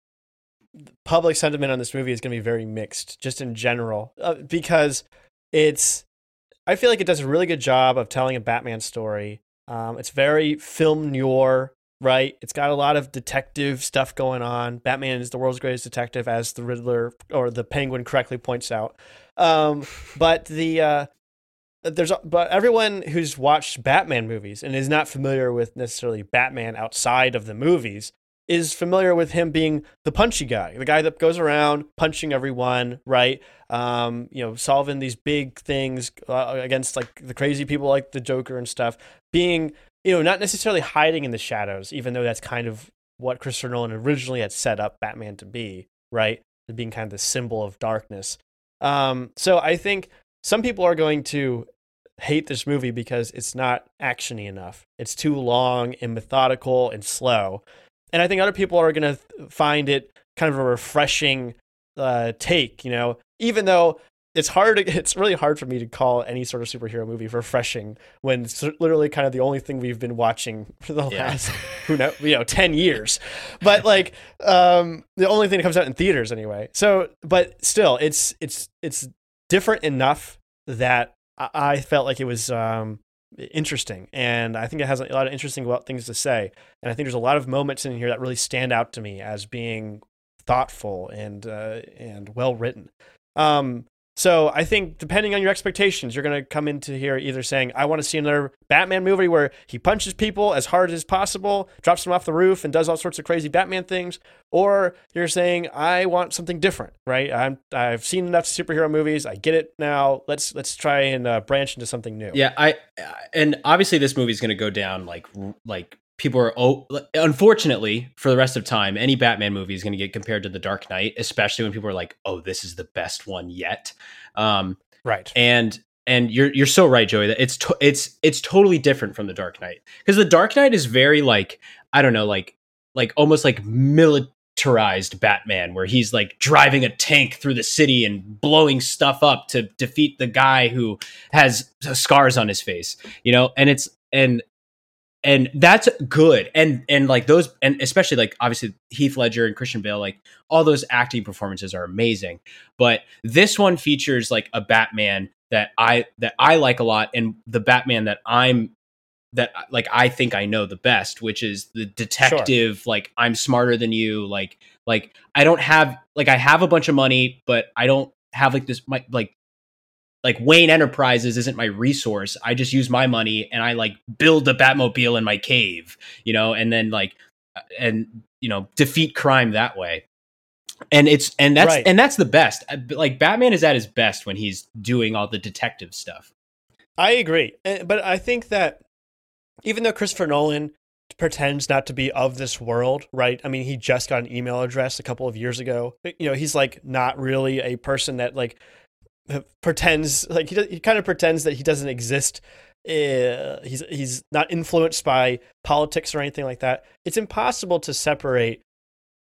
Speaker 2: public sentiment on this movie is going to be very mixed, just in general, uh, because it's. I feel like it does a really good job of telling a Batman story. Um, it's very film noir, right? It's got a lot of detective stuff going on. Batman is the world's greatest detective, as the Riddler or the Penguin correctly points out. Um, <laughs> but the uh, there's but everyone who's watched Batman movies and is not familiar with necessarily Batman outside of the movies is familiar with him being the punchy guy, the guy that goes around punching everyone, right? Um, you know, solving these big things uh, against like the crazy people like the Joker and stuff. Being, you know, not necessarily hiding in the shadows, even though that's kind of what Christopher Nolan originally had set up Batman to be, right? Being kind of the symbol of darkness. Um, so I think some people are going to hate this movie because it's not actiony enough. It's too long and methodical and slow. And I think other people are going to find it kind of a refreshing uh, take, you know, even though it's hard to, <laughs> it's really hard for me to call any sort of superhero movie refreshing when it's literally kind of the only thing we've been watching <laughs> for the
Speaker 3: Yeah.
Speaker 2: last who know you know 10 years. But like um the only thing that comes out in theaters anyway. So but still it's it's it's different enough that I, I felt like it was um interesting and i think it has a lot of interesting things to say and i think there's a lot of moments in here that really stand out to me as being thoughtful and uh, and well written. Um so I think depending on your expectations, you're going to come into here either saying, I want to see another Batman movie where he punches people as hard as possible, drops them off the roof, and does all sorts of crazy Batman things. Or you're saying, I want something different, right? I'm, I've seen enough superhero movies. I get it now. Let's let's try and uh, branch into something new.
Speaker 3: Yeah, I and obviously this movie's going to go down like like people are oh unfortunately for the rest of time any Batman movie is going to get compared to The Dark Knight, especially when people are like, "Oh, this is the best one yet." Um
Speaker 2: Right.
Speaker 3: and and you're you're so right, Joey. That it's to, it's it's totally different from the Dark Knight because the Dark Knight is very like I don't know, like like almost like militarized Batman, where he's like driving a tank through the city and blowing stuff up to defeat the guy who has scars on his face, you know. And it's and and that's good. And and like those and especially like obviously Heath Ledger and Christian Bale like all those acting performances are amazing. But this one features like a Batman that I that I like a lot and the Batman that I'm that like I think I know the best which is the detective like I'm smarter than you like like I don't have like I have a bunch of money but I don't have like this my like like Wayne Enterprises isn't my resource. I just use my money and I like build a Batmobile in my cave, you know, and then like and you know defeat crime that way. And it's and that's
Speaker 2: Right.
Speaker 3: and that's the best. Uh, Like Batman is at his best when he's doing all the detective stuff.
Speaker 2: I agree, Eh, but I think that even though Christopher Nolan pretends not to be of this world, right? I mean, he just got an email address a couple of years ago. You know, he's like not really a person that like pretends like he he kind of pretends that he doesn't exist. Uh, he's he's not influenced by politics or anything like that. It's impossible to separate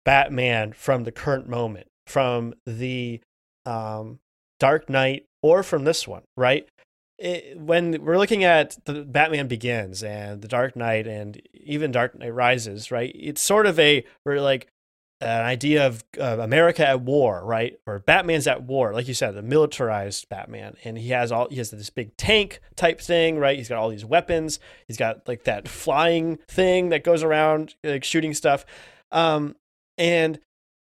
Speaker 2: Batman from the current moment, from the um, Dark Knight, or from this one, right? It, when we're looking at the Batman Begins and the Dark Knight and even Dark Knight Rises, right? It's sort of a we're like an idea of uh, America at war, right? Or Batman's at war, like you said, the militarized Batman, and he has all he has this big tank type thing, right? He's got all these weapons. He's got like that flying thing that goes around like shooting stuff. Um, and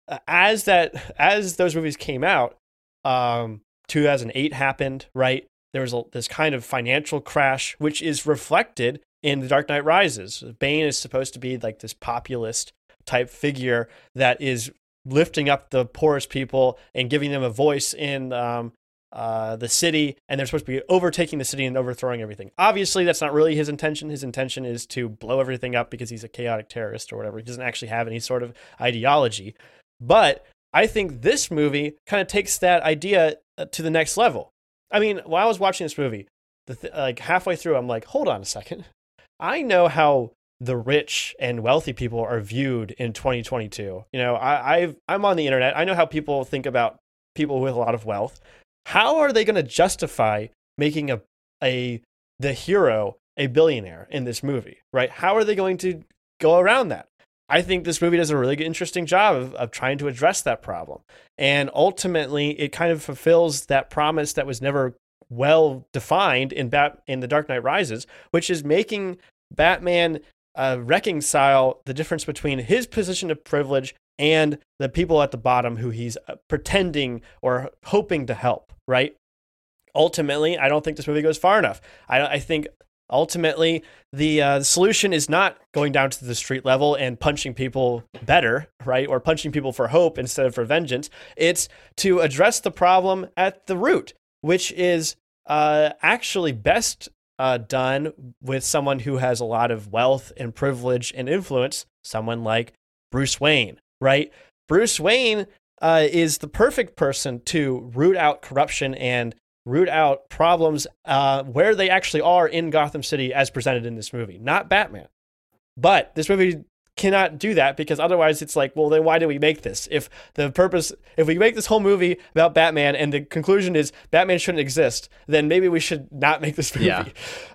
Speaker 2: uh, as that as those movies came out, um, 2008 happened, right? There was a, this kind of financial crash, which is reflected in The Dark Knight Rises. Bane is supposed to be like this populist type figure that is lifting up the poorest people and giving them a voice in um, uh, the city, and they're supposed to be overtaking the city and overthrowing everything. Obviously, that's not really his intention. His intention is to blow everything up because he's a chaotic terrorist or whatever. He doesn't actually have any sort of ideology. But I think this movie kind of takes that idea uh, to the next level. I mean, while I was watching this movie, th- like halfway through, I'm like, hold on a second. I know how the rich and wealthy people are viewed in 2022. You know, I, I've I'm on the internet. I know how people think about people with a lot of wealth. How are they going to justify making a a the hero a billionaire in this movie? Right? How are they going to go around that? I think this movie does a really interesting job of, of trying to address that problem. And ultimately, it kind of fulfills that promise that was never well defined in Bat in The Dark Knight Rises, which is making Batman uh, reconcile the difference between his position of privilege and the people at the bottom who he's uh, pretending or hoping to help, right? Ultimately, I don't think this movie goes far enough. I, I think ultimately the, uh, the solution is not going down to the street level and punching people better, right? Or punching people for hope instead of for vengeance. It's to address the problem at the root, which is uh, actually best uh, done with someone who has a lot of wealth and privilege and influence, someone like Bruce Wayne, right? Bruce Wayne uh, is the perfect person to root out corruption and root out problems uh, where they actually are in Gotham City as presented in this movie, not Batman. But this movie cannot do that because otherwise it's like, well, then why do we make this? If the purpose, if we make this whole movie about Batman and the conclusion is Batman shouldn't exist, then maybe we should not make this <laughs> movie, yeah.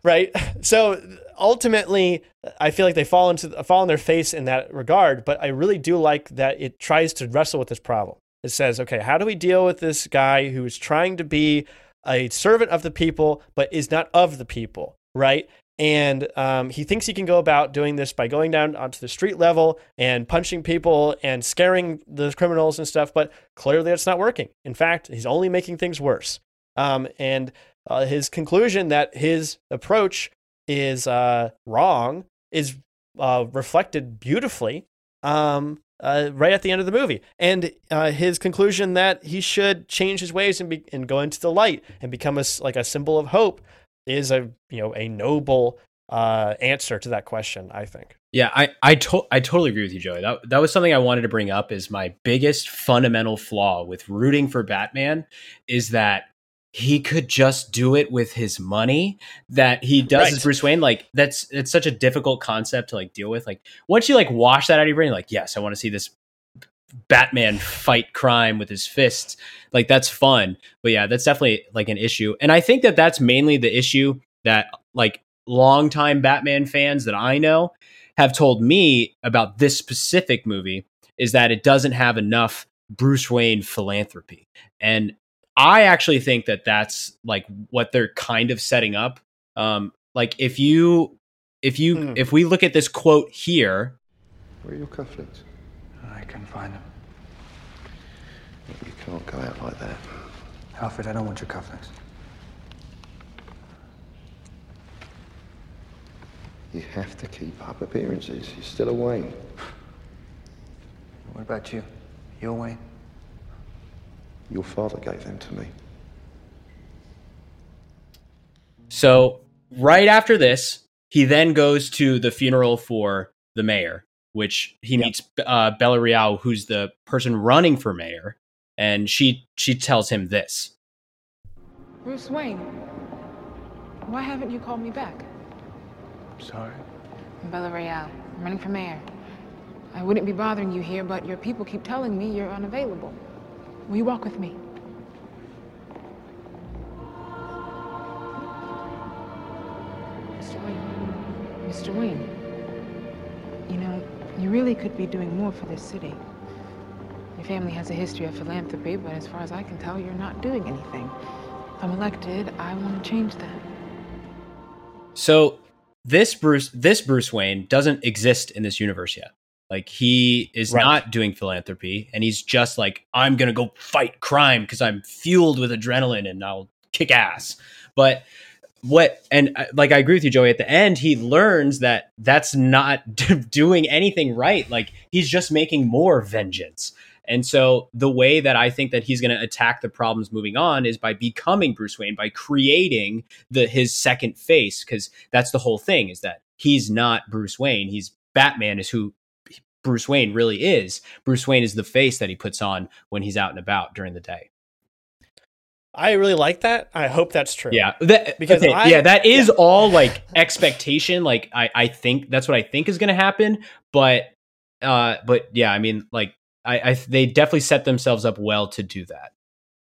Speaker 2: right? So ultimately, I feel like they fall into fall on their face in that regard. But I really do like that it tries to wrestle with this problem. It says, okay, how do we deal with this guy who is trying to be a servant of the people but is not of the people, right? And um, he thinks he can go about doing this by going down onto the street level and punching people and scaring the criminals and stuff. But clearly, that's not working. In fact, he's only making things worse. Um, and uh, his conclusion that his approach is uh, wrong is uh, reflected beautifully um, uh, right at the end of the movie. And uh, his conclusion that he should change his ways and, be, and go into the light and become a, like a symbol of hope is a you know a noble uh, answer to that question. I think.
Speaker 3: Yeah, I I, to- I totally agree with you, Joey. That that was something I wanted to bring up. Is my biggest fundamental flaw with rooting for Batman is that he could just do it with his money that he does right. as Bruce Wayne. Like that's it's such a difficult concept to like deal with. Like once you like wash that out of your brain, like yes, I want to see this Batman fight crime with his fists. Like that's fun. But yeah, that's definitely like an issue. And I think that that's mainly the issue that like longtime Batman fans that I know have told me about this specific movie is that it doesn't have enough Bruce Wayne philanthropy. And I actually think that that's like what they're kind of setting up. Um like if you if you mm. if we look at this quote here,
Speaker 6: where are your cufflinks?
Speaker 7: I can find them.
Speaker 6: You can't go out like that.
Speaker 7: Alfred, I don't want your cufflinks.
Speaker 6: You have to keep up appearances. You're still a Wayne.
Speaker 7: What about you? You're Wayne?
Speaker 6: Your father gave them to me.
Speaker 3: So, right after this, he then goes to the funeral for the mayor, which he
Speaker 2: Yep.
Speaker 3: meets uh, Bella Real, who's the person running for mayor, and she she tells him this.
Speaker 8: Bruce Wayne, why haven't you called me back?
Speaker 7: Sorry.
Speaker 8: I'm Bella Real. I'm running for mayor. I wouldn't be bothering you here, but your people keep telling me you're unavailable. Will you walk with me? Mr. Wayne. Mr. Wayne. You know, you really could be doing more for this city. Your family has a history of philanthropy, but as far as I can tell, you're not doing anything. If I'm elected, I want to change that.
Speaker 3: So this Bruce this Bruce Wayne doesn't exist in this universe yet. Like he is
Speaker 2: Right.
Speaker 3: not doing philanthropy, and he's just like I'm gonna go fight crime because I'm fueled with adrenaline and I'll kick ass. But what and uh, like I agree with you, Joey. At the end, he learns that that's not <laughs> doing anything right. Like he's just making more vengeance. And so the way that I think that he's going to attack the problems moving on is by becoming Bruce Wayne, by creating the his second face, because that's the whole thing is that he's not Bruce Wayne. He's Batman is who Bruce Wayne really is. Bruce Wayne is the face that he puts on when he's out and about during the day.
Speaker 2: I really like that. I hope that's true.
Speaker 3: Yeah, that,
Speaker 2: Because
Speaker 3: okay,
Speaker 2: I-
Speaker 3: yeah, that is
Speaker 2: yeah.
Speaker 3: all like expectation. Like I, I think that's what I think is going to happen. But, uh, but yeah, I mean, like I, I, they definitely set themselves up well to do that.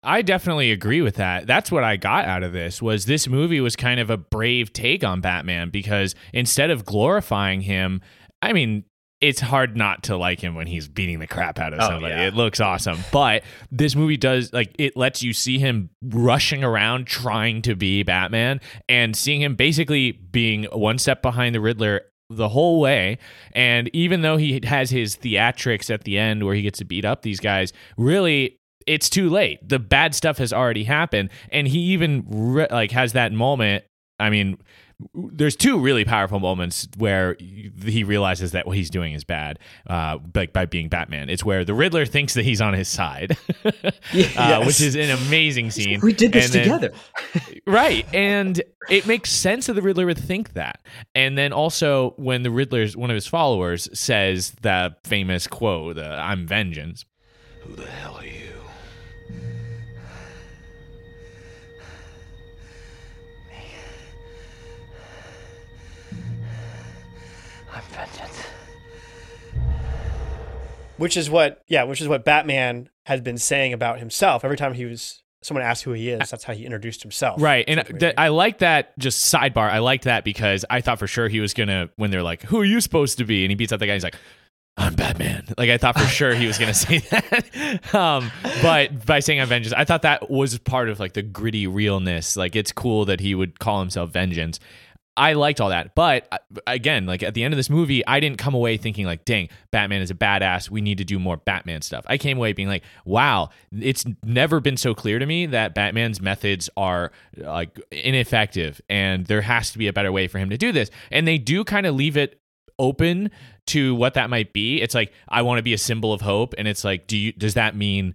Speaker 1: I definitely agree with that. That's what I got out of this was this movie was kind of a brave take on Batman because instead of glorifying him, I mean, it's hard not to like him when he's beating the crap out of
Speaker 3: Oh,
Speaker 1: somebody.
Speaker 3: yeah.
Speaker 1: It looks awesome. But this movie does like it lets you see him rushing around trying to be Batman and seeing him basically being one step behind the Riddler the whole way. And even though he has his theatrics at the end where he gets to beat up these guys, really it's too late. The bad stuff has already happened, and he even re- like has that moment. I mean, there's two really powerful moments where he realizes that what he's doing is bad, uh, like by being Batman. It's where the Riddler thinks that he's on his side, <laughs> uh, which is an amazing scene.
Speaker 3: We did this
Speaker 1: And then-
Speaker 3: together. <laughs>
Speaker 1: right and it makes sense that the riddler would think that and then also when the riddler's one of his followers says the famous quote the i'm vengeance
Speaker 5: Who the hell
Speaker 2: Which is what, yeah, which is what Batman had been saying about himself. Every time he was, someone asked who he is, that's how he introduced himself.
Speaker 1: right and th- i like that just sidebar i liked that because i thought for sure he was gonna when they're like who are you supposed to be and he beats up the guy he's like I'm Batman. Like I thought for sure he was gonna <laughs> say that, <laughs> um, but by saying I'm Vengeance, I thought that was part of like the gritty realness. Like it's cool that he would call himself Vengeance. I liked all that, but uh, again, like at the end of this movie, I didn't come away thinking like, "Dang, Batman is a badass. We need to do more Batman stuff." I came away being like, "Wow, it's never been so clear to me that Batman's methods are like ineffective, and there has to be a better way for him to do this." And they do kind of leave it open to what that might be. It's like I want to be a symbol of hope, and it's like, do you does that mean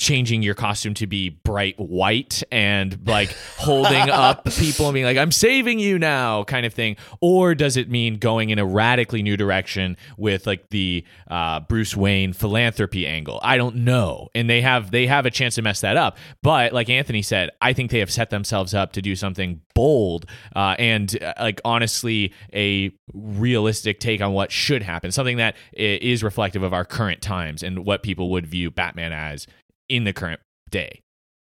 Speaker 1: changing your costume to be bright white and like holding <laughs> up people and being like I'm saving you now kind of thing. Or does it mean going in a radically new direction with like the uh, Bruce Wayne philanthropy angle? I don't know. And they have they have a chance to mess that up. But like Anthony said I think they have set themselves up to do something bold uh, and uh, like honestly a realistic take on what should happen. Something that is reflective of our current times and what people would view Batman as in the current day.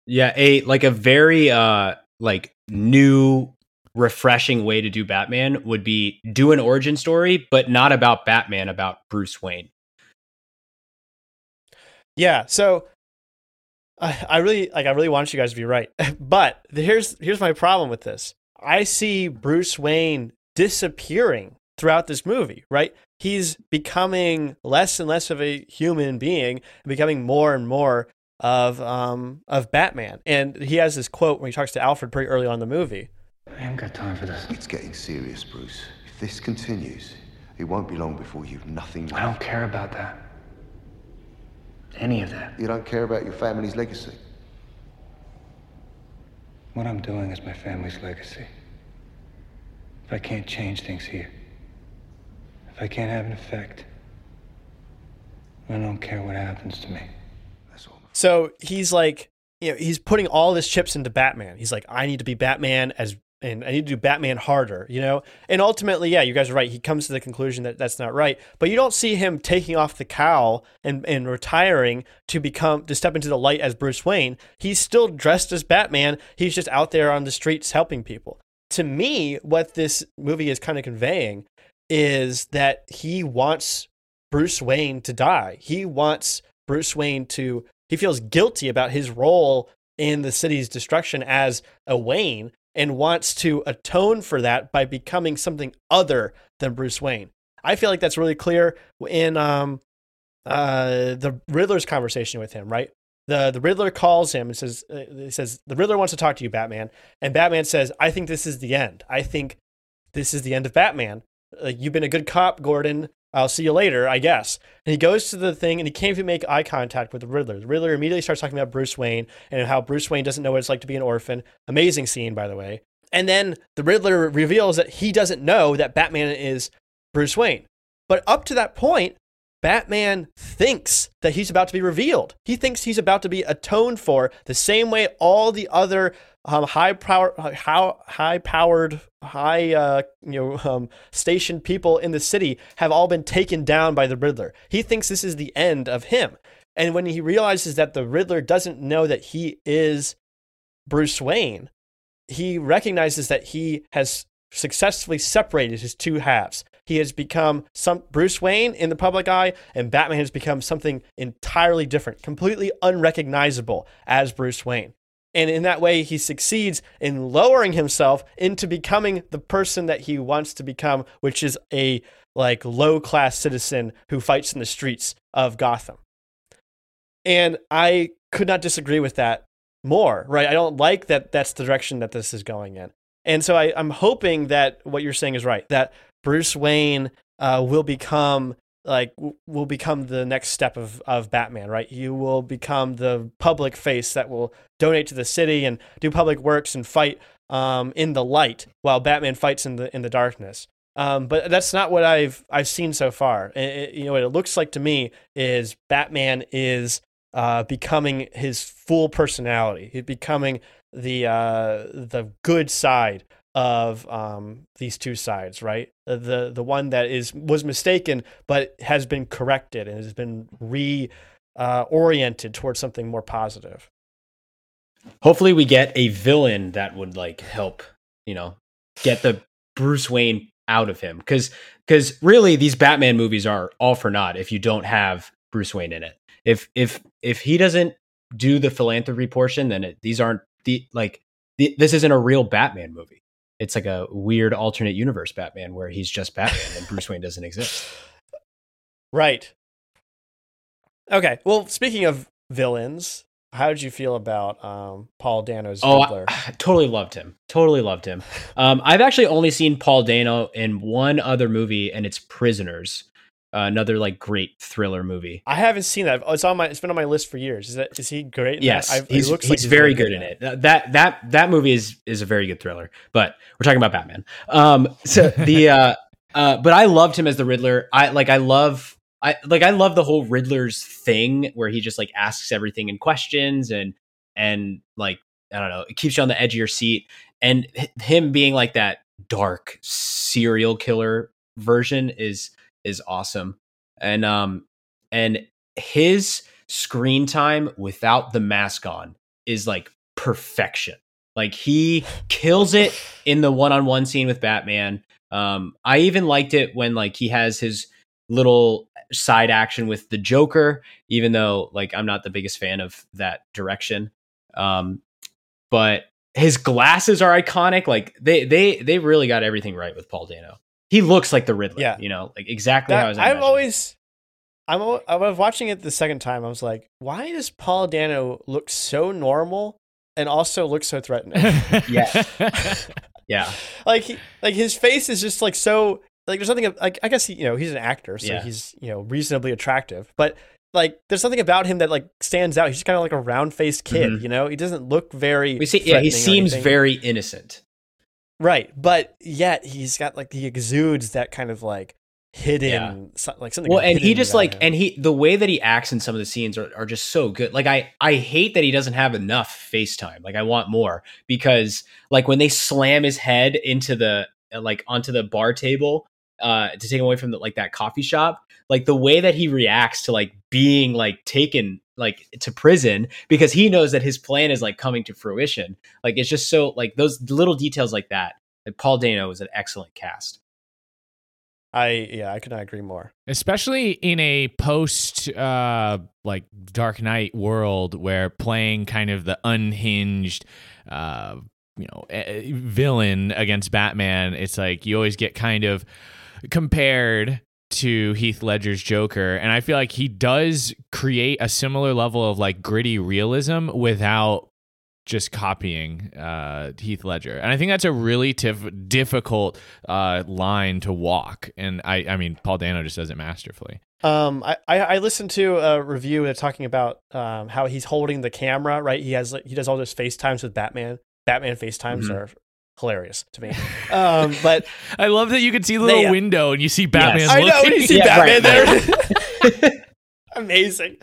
Speaker 3: Yeah, a like a very uh like new refreshing way to do Batman would be do an origin story but not about Batman about Bruce Wayne.
Speaker 2: Yeah, so I, I really like I really want you guys to be right. <laughs> But the- here's here's my problem with this. I see Bruce Wayne disappearing throughout this movie, right? He's becoming less and less of a human being and becoming more and more of um of Batman. And he has this quote when he talks to Alfred pretty early on in the movie.
Speaker 7: I haven't got time for this.
Speaker 6: It's getting serious, Bruce. If this continues, it won't be long before you've nothing left.
Speaker 7: I don't care about that. Any of that.
Speaker 6: You don't care about your family's legacy.
Speaker 7: What I'm doing is my family's legacy. if I can't change things here, if I can't have an effect, I don't care what happens to me.
Speaker 2: So he's like, you know, he's putting all his chips into Batman. He's like, I need to be Batman as, and I need to do Batman harder, you know? And ultimately, yeah, you guys are right. He comes to the conclusion that that's not right. But you don't see him taking off the cowl and, and retiring to become, to step into the light as Bruce Wayne. He's still dressed as Batman. He's just out there on the streets helping people. To me, what this movie is kind of conveying is that he wants Bruce Wayne to die. He wants Bruce Wayne to he feels guilty about his role in the city's destruction as a Wayne and wants to atone for that by becoming something other than Bruce Wayne. I feel like that's really clear in um, uh, the Riddler's conversation with him, right? The the Riddler calls him and says uh, he says the Riddler wants to talk to you, Batman, and Batman says, "I think this is the end. I think this is the end of Batman. Like you've been a good cop, Gordon. I'll see you later, I guess. And he goes to the thing and he can't even make eye contact with the Riddler. The Riddler immediately starts talking about Bruce Wayne and how Bruce Wayne doesn't know what it's like to be an orphan. Amazing scene, by the way. And then the Riddler reveals that he doesn't know that Batman is Bruce Wayne. But up to that point, Batman thinks that he's about to be revealed. He thinks he's about to be atoned for the same way all the other um, high power, how high powered, high uh, you know um, stationed people in the city have all been taken down by the Riddler. He thinks this is the end of him, and when he realizes that the Riddler doesn't know that he is Bruce Wayne, he recognizes that he has successfully separated his two halves. He has become some Bruce Wayne in the public eye, and Batman has become something entirely different, completely unrecognizable as Bruce Wayne. And in that way, he succeeds in lowering himself into becoming the person that he wants to become, which is a like low class citizen who fights in the streets of Gotham. And I could not disagree with that more, right? I don't like that that's the direction that this is going in. And so I, I'm hoping that what you're saying is right, that Bruce Wayne uh, will become like will become the next step of of Batman, right? You will become the public face that will donate to the city and do public works and fight um, in the light while Batman fights in the in the darkness. Um, but that's not what I've I've seen so far. It, you know, what it looks like to me is Batman is uh, becoming his full personality. He's becoming the uh, the good side of um, these two sides, right? The the one that is was mistaken but has been corrected and has been re uh, oriented towards something more positive.
Speaker 3: Hopefully, we get a villain that would like help, you know, get the Bruce Wayne out of him, because because really these Batman movies are all for naught if you don't have Bruce Wayne in it. If if if he doesn't do the philanthropy portion, then it, these aren't the like the, this isn't a real Batman movie it's like a weird alternate universe Batman where he's just Batman and Bruce Wayne doesn't exist. <sighs>
Speaker 2: Right. Okay. Well, speaking of villains, how did you feel about um, Paul Dano's
Speaker 3: oh,
Speaker 2: Riddler?
Speaker 3: I, <sighs> I totally loved him. Totally loved him. <laughs> Um, I've actually only seen Paul Dano in one other movie, and it's Prisoners uh, another like great thriller movie.
Speaker 2: I haven't seen that. It's on my. It's been on my list for years. Is that is he great?
Speaker 3: yes, he's, he's, like he's, very good in it. That that that movie is is a very good thriller. But we're talking about Batman. Um, so <laughs> the uh, uh, but I loved him as the Riddler. I like I love I like I love the whole Riddler's thing where he just like asks everything in questions and and like I don't know, it keeps you on the edge of your seat. And him being like that dark serial killer version is is awesome. And um and his screen time without the mask on is like perfection. Like he kills it in the one-on-one scene with Batman. Um I even liked it when like he has his little side action with the Joker, even though like I'm not the biggest fan of that direction. Um but his glasses are iconic. Like they they they really got everything right with Paul Dano he looks like the Riddler. Yeah, you know, like exactly that, how I was.
Speaker 2: I've always. I'm I was watching it the second time. I was like, why does Paul Dano look so normal and also look so threatening? <laughs>
Speaker 3: yeah, <laughs> yeah.
Speaker 2: Like he, like his face is just like so like there's nothing like I guess he, you know he's an actor, so yeah. he's you know reasonably attractive, but like there's something about him that like stands out. He's just kind of like a round faced kid, mm-hmm. you know. He doesn't look very.
Speaker 3: We see, yeah, he seems very innocent.
Speaker 2: Right, but yet he's got like he exudes that kind of like hidden,
Speaker 3: Yeah.
Speaker 2: like something.
Speaker 3: well and he just like
Speaker 2: him.
Speaker 3: and he the way that he acts in some of the scenes are, are just so good like i i hate that he doesn't have enough facetime like i want more because like when they slam his head into the like onto the bar table uh to take him away from the, like that coffee shop like the way that he reacts to like being like taken like to prison because he knows that his plan is like coming to fruition like it's just so like those little details like that like paul dano is an excellent cast
Speaker 2: I yeah, I could not agree more.
Speaker 1: especially in a post uh like dark knight world where playing kind of the unhinged uh you know eh, villain against batman it's like you always get kind of compared to Heath Ledger's Joker and I feel like he does create a similar level of like gritty realism without just copying uh, Heath Ledger, and I think that's a really tif- difficult uh, line to walk. And I, I mean, Paul Dano just does it masterfully.
Speaker 2: Um, I, I listened to a review that's talking about um how he's holding the camera. Right, he has like, he does all those FaceTimes with Batman. Batman FaceTimes
Speaker 3: Mhm.
Speaker 2: are hilarious to me. <laughs> Um, but <laughs>
Speaker 1: I love that you can see the little
Speaker 2: Yeah.
Speaker 1: window and you see Batman
Speaker 2: I know
Speaker 1: looking.
Speaker 2: you see <laughs>
Speaker 3: Yeah,
Speaker 2: Batman
Speaker 3: right,
Speaker 2: there. Amazing,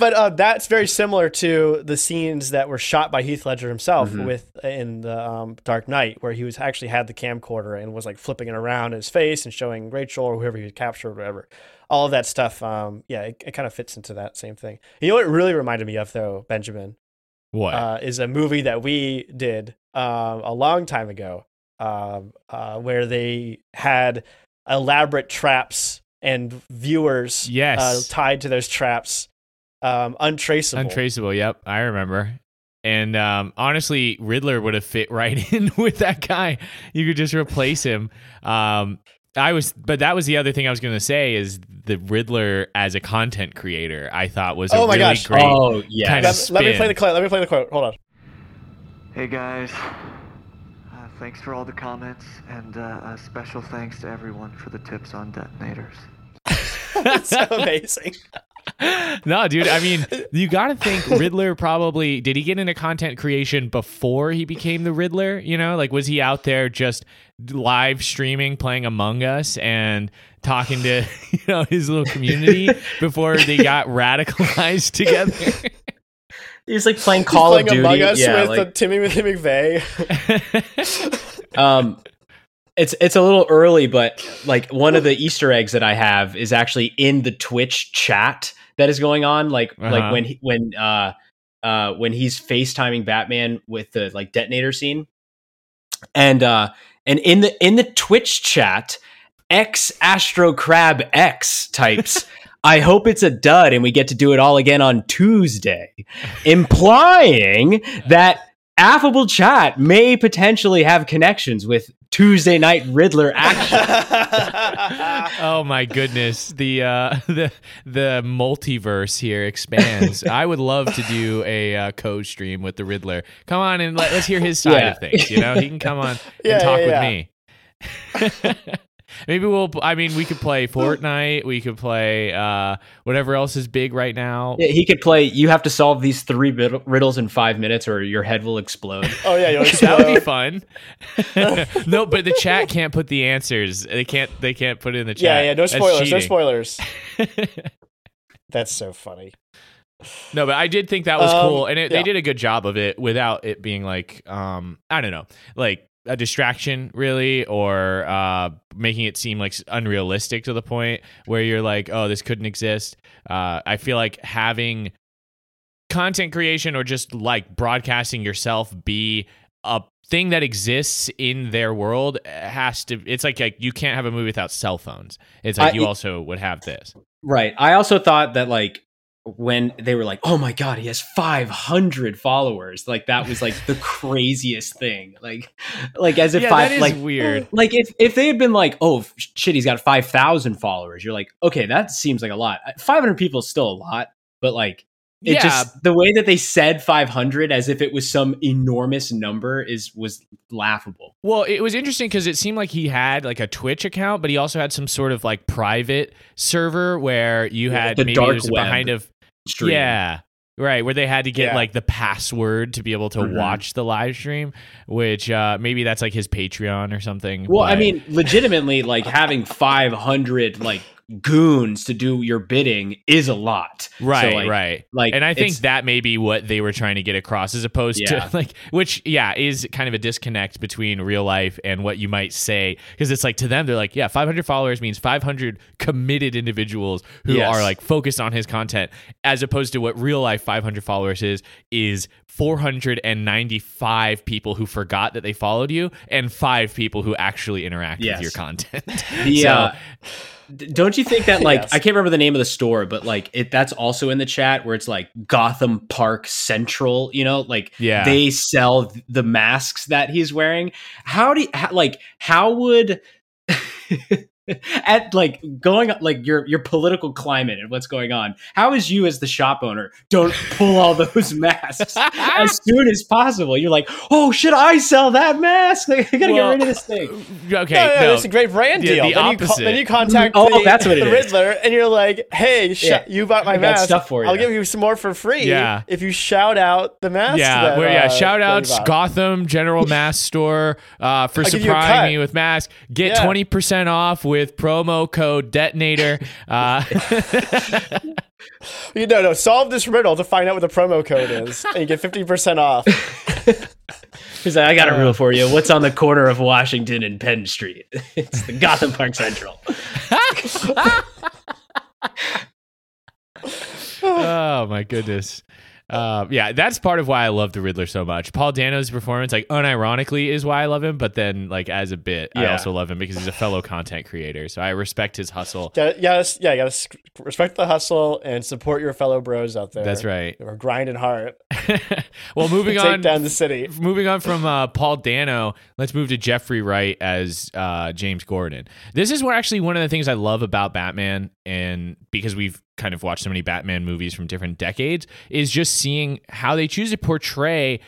Speaker 2: but uh, that's very similar to the scenes that were shot by Heath Ledger himself
Speaker 3: Mhm.
Speaker 2: with in the um, Dark Knight, where he was actually had the camcorder and was like flipping it around in his face and showing Rachel or whoever he had captured, or whatever. All of that stuff, um, yeah, it, it kind of fits into that same thing. You know what it really reminded me of though, Benjamin,
Speaker 1: What?
Speaker 2: uh, is a movie that we did um, a long time ago, um, uh, where they had elaborate traps and viewers
Speaker 1: Yes.
Speaker 2: uh, tied to those traps, um, untraceable.
Speaker 1: Untraceable. Yep, I remember. And um, honestly, Riddler would have fit right <laughs> in with that guy. You could just replace him. Um, I was, but that was the other thing I was going to say is the Riddler as a content creator. I thought was a
Speaker 2: Oh my
Speaker 1: really
Speaker 2: gosh.
Speaker 1: great.
Speaker 3: oh yeah
Speaker 1: kind
Speaker 2: let,
Speaker 1: of
Speaker 2: let me play the quote. Let me play the quote. Hold on.
Speaker 9: Hey guys, uh, thanks for all the comments, and uh, a special thanks to everyone for the tips on detonators. <laughs>
Speaker 2: That's so amazing. <laughs>
Speaker 1: no, dude. I mean, you got to think Riddler probably did he get into content creation before he became the Riddler? You know, like was he out there just live streaming, playing Among Us, and talking to <laughs> you know his little community before they got radicalized <laughs> together?
Speaker 3: he's like playing
Speaker 2: He's
Speaker 3: call
Speaker 2: playing
Speaker 3: of duty
Speaker 2: Among Us
Speaker 3: yeah
Speaker 2: with
Speaker 3: like,
Speaker 2: uh, Timmy McVeigh.
Speaker 3: um it's it's a little early but like one of the easter eggs that i have is actually in the twitch chat that is going on like
Speaker 1: Uh-huh.
Speaker 3: like when he, when uh uh when he's facetiming batman with the like detonator scene and uh and in the in the twitch chat x astro crab x types <laughs> I hope it's a dud and we get to do it all again on Tuesday, implying <laughs> that affable chat may potentially have connections with Tuesday night Riddler action. <laughs> <laughs>
Speaker 1: oh my goodness, the uh, <laughs> the the multiverse here expands. I would love to do a uh, co stream with the Riddler. Come on and let, us hear his side
Speaker 3: Yeah.
Speaker 1: of things. You know, he can come on
Speaker 2: Yeah,
Speaker 1: and talk
Speaker 2: yeah,
Speaker 1: with me. Maybe we'll. I mean, we could play Fortnite. We could play uh, whatever else is big right now.
Speaker 3: Yeah, he could play. You have to solve these three riddles in five minutes, or your head will explode. <laughs>
Speaker 2: oh yeah, you'll <laughs>
Speaker 1: that would be fun. <laughs> no, but the chat can't put the answers. They can't. They can't put it in the chat.
Speaker 2: Yeah, yeah. No spoilers. No spoilers. That's so funny.
Speaker 1: No, but I did think that was
Speaker 2: Um,
Speaker 1: cool, and it,
Speaker 2: yeah.
Speaker 1: they did a good job of it without it being like, um, I don't know, like a distraction, really, or uh, making it seem like unrealistic to the point where you're like, oh, this couldn't exist. Uh, I feel like having content creation or just like broadcasting yourself be a thing that exists in their world has to. It's like, like you can't have a movie without cell phones. It's like
Speaker 3: I-
Speaker 1: you also would have this.
Speaker 3: Right. I also thought that like when they were like, "Oh my god, he has 500 followers." Like that was like the <laughs> craziest thing. Like like as if
Speaker 1: yeah,
Speaker 3: five like
Speaker 1: weird.
Speaker 3: like if if they had been like, "Oh shit, he's got 5,000 followers." You're like, "Okay, that seems like a lot." Uh, 500 people is still a lot, but like it
Speaker 1: Yeah.
Speaker 3: just the way that they said 500 as if it was some enormous number is was laughable.
Speaker 1: Well, it was interesting because it seemed like he had like a Twitch account, but he also had some sort of like private server where you had
Speaker 3: the
Speaker 1: maybe
Speaker 3: dark
Speaker 1: it was
Speaker 3: web
Speaker 1: behind of
Speaker 3: Stream.
Speaker 1: yeah, Right, where they had to get
Speaker 2: Yeah.
Speaker 1: like the password to be able to
Speaker 3: Mhm.
Speaker 1: watch the live stream, which uh, maybe that's like his Patreon or something.
Speaker 3: Well, I mean, <laughs> legitimately, like having 500 like goons to do your bidding is a lot. So,
Speaker 1: right,
Speaker 3: like-
Speaker 1: right.
Speaker 3: Like,
Speaker 1: and I think that may be what they were trying to get across, as opposed
Speaker 3: Yeah.
Speaker 1: to <laughs> like, which yeah, is kind of a disconnect between real life and what you might say, because it's like to them they're like, yeah, 500 followers means 500 committed individuals who
Speaker 3: Yes.
Speaker 1: are like focused on his content, as opposed to what real life 500 followers is is 495 people who forgot that they followed you and five people who actually interact
Speaker 3: Yes.
Speaker 1: with your content. <laughs>
Speaker 3: Yeah.
Speaker 1: So-
Speaker 3: uh, don't you think that <laughs> like
Speaker 2: Yes.
Speaker 3: I can't remember the name of the store, but like it that's also in the chat where it's like Gotham Park Central, you know, like
Speaker 1: Yeah.
Speaker 3: they sell the masks that he's wearing. How do you, how, like how would <laughs> <laughs> at like going like your your political climate and what's going on how is you as the shop owner don't pull all those <laughs> masks as <laughs> soon as possible you're like oh should i sell that mask like, i gotta
Speaker 1: Well,
Speaker 3: get rid of this thing
Speaker 1: okay,
Speaker 2: no, no,
Speaker 1: no.
Speaker 2: it's a great brand
Speaker 1: Yeah,
Speaker 2: deal.
Speaker 1: the
Speaker 2: then, you
Speaker 1: opposite.
Speaker 2: then you contact
Speaker 3: Oh,
Speaker 2: the,
Speaker 3: that's what it
Speaker 2: the
Speaker 3: is.
Speaker 2: Riddler, and you're like, "Hey, sh-
Speaker 3: Yeah.
Speaker 2: you bought my
Speaker 3: I
Speaker 2: mask.
Speaker 3: stuff for you.
Speaker 2: I'll give you some more for free.
Speaker 1: Yeah.
Speaker 2: if you shout out the mask.
Speaker 1: Yeah,
Speaker 2: that,
Speaker 1: where, yeah.
Speaker 2: uh,
Speaker 1: Shout out. Gotham General Mask Store uh, for
Speaker 2: I'll give
Speaker 1: supplying me with masks. Get
Speaker 2: Yeah.
Speaker 1: twenty percent off with promo code Detonator. Uh, <laughs>
Speaker 2: You know, no. Solve this riddle to find out what the promo code is, and you get fifty percent off. <laughs>
Speaker 3: He's like, I got a
Speaker 2: Uh.
Speaker 3: rule for you. What's on the corner of Washington and Penn Street? <laughs> it's the Gotham Park Central.
Speaker 1: oh my goodness. Uh, yeah, that's part of why I love the Riddler so much. Paul Dano's performance, like unironically, is why I love him. But then, like as a bit, I also love him because he's a fellow content creator. So I respect his hustle.
Speaker 2: Gotta, you yeah, you gotta respect the hustle and support your fellow bros out there.
Speaker 1: That's right.
Speaker 2: Who are grinding hard. <laughs> <laughs>
Speaker 1: well, moving
Speaker 2: Take
Speaker 1: on
Speaker 2: down the city.
Speaker 1: moving on from uh, Paul Dano, let's move to Jeffrey Wright as uh, James Gordon. This is where actually one of the things I love about Batman, and because we've kind of watched so many Batman movies from different decades, is just seeing how they choose to portray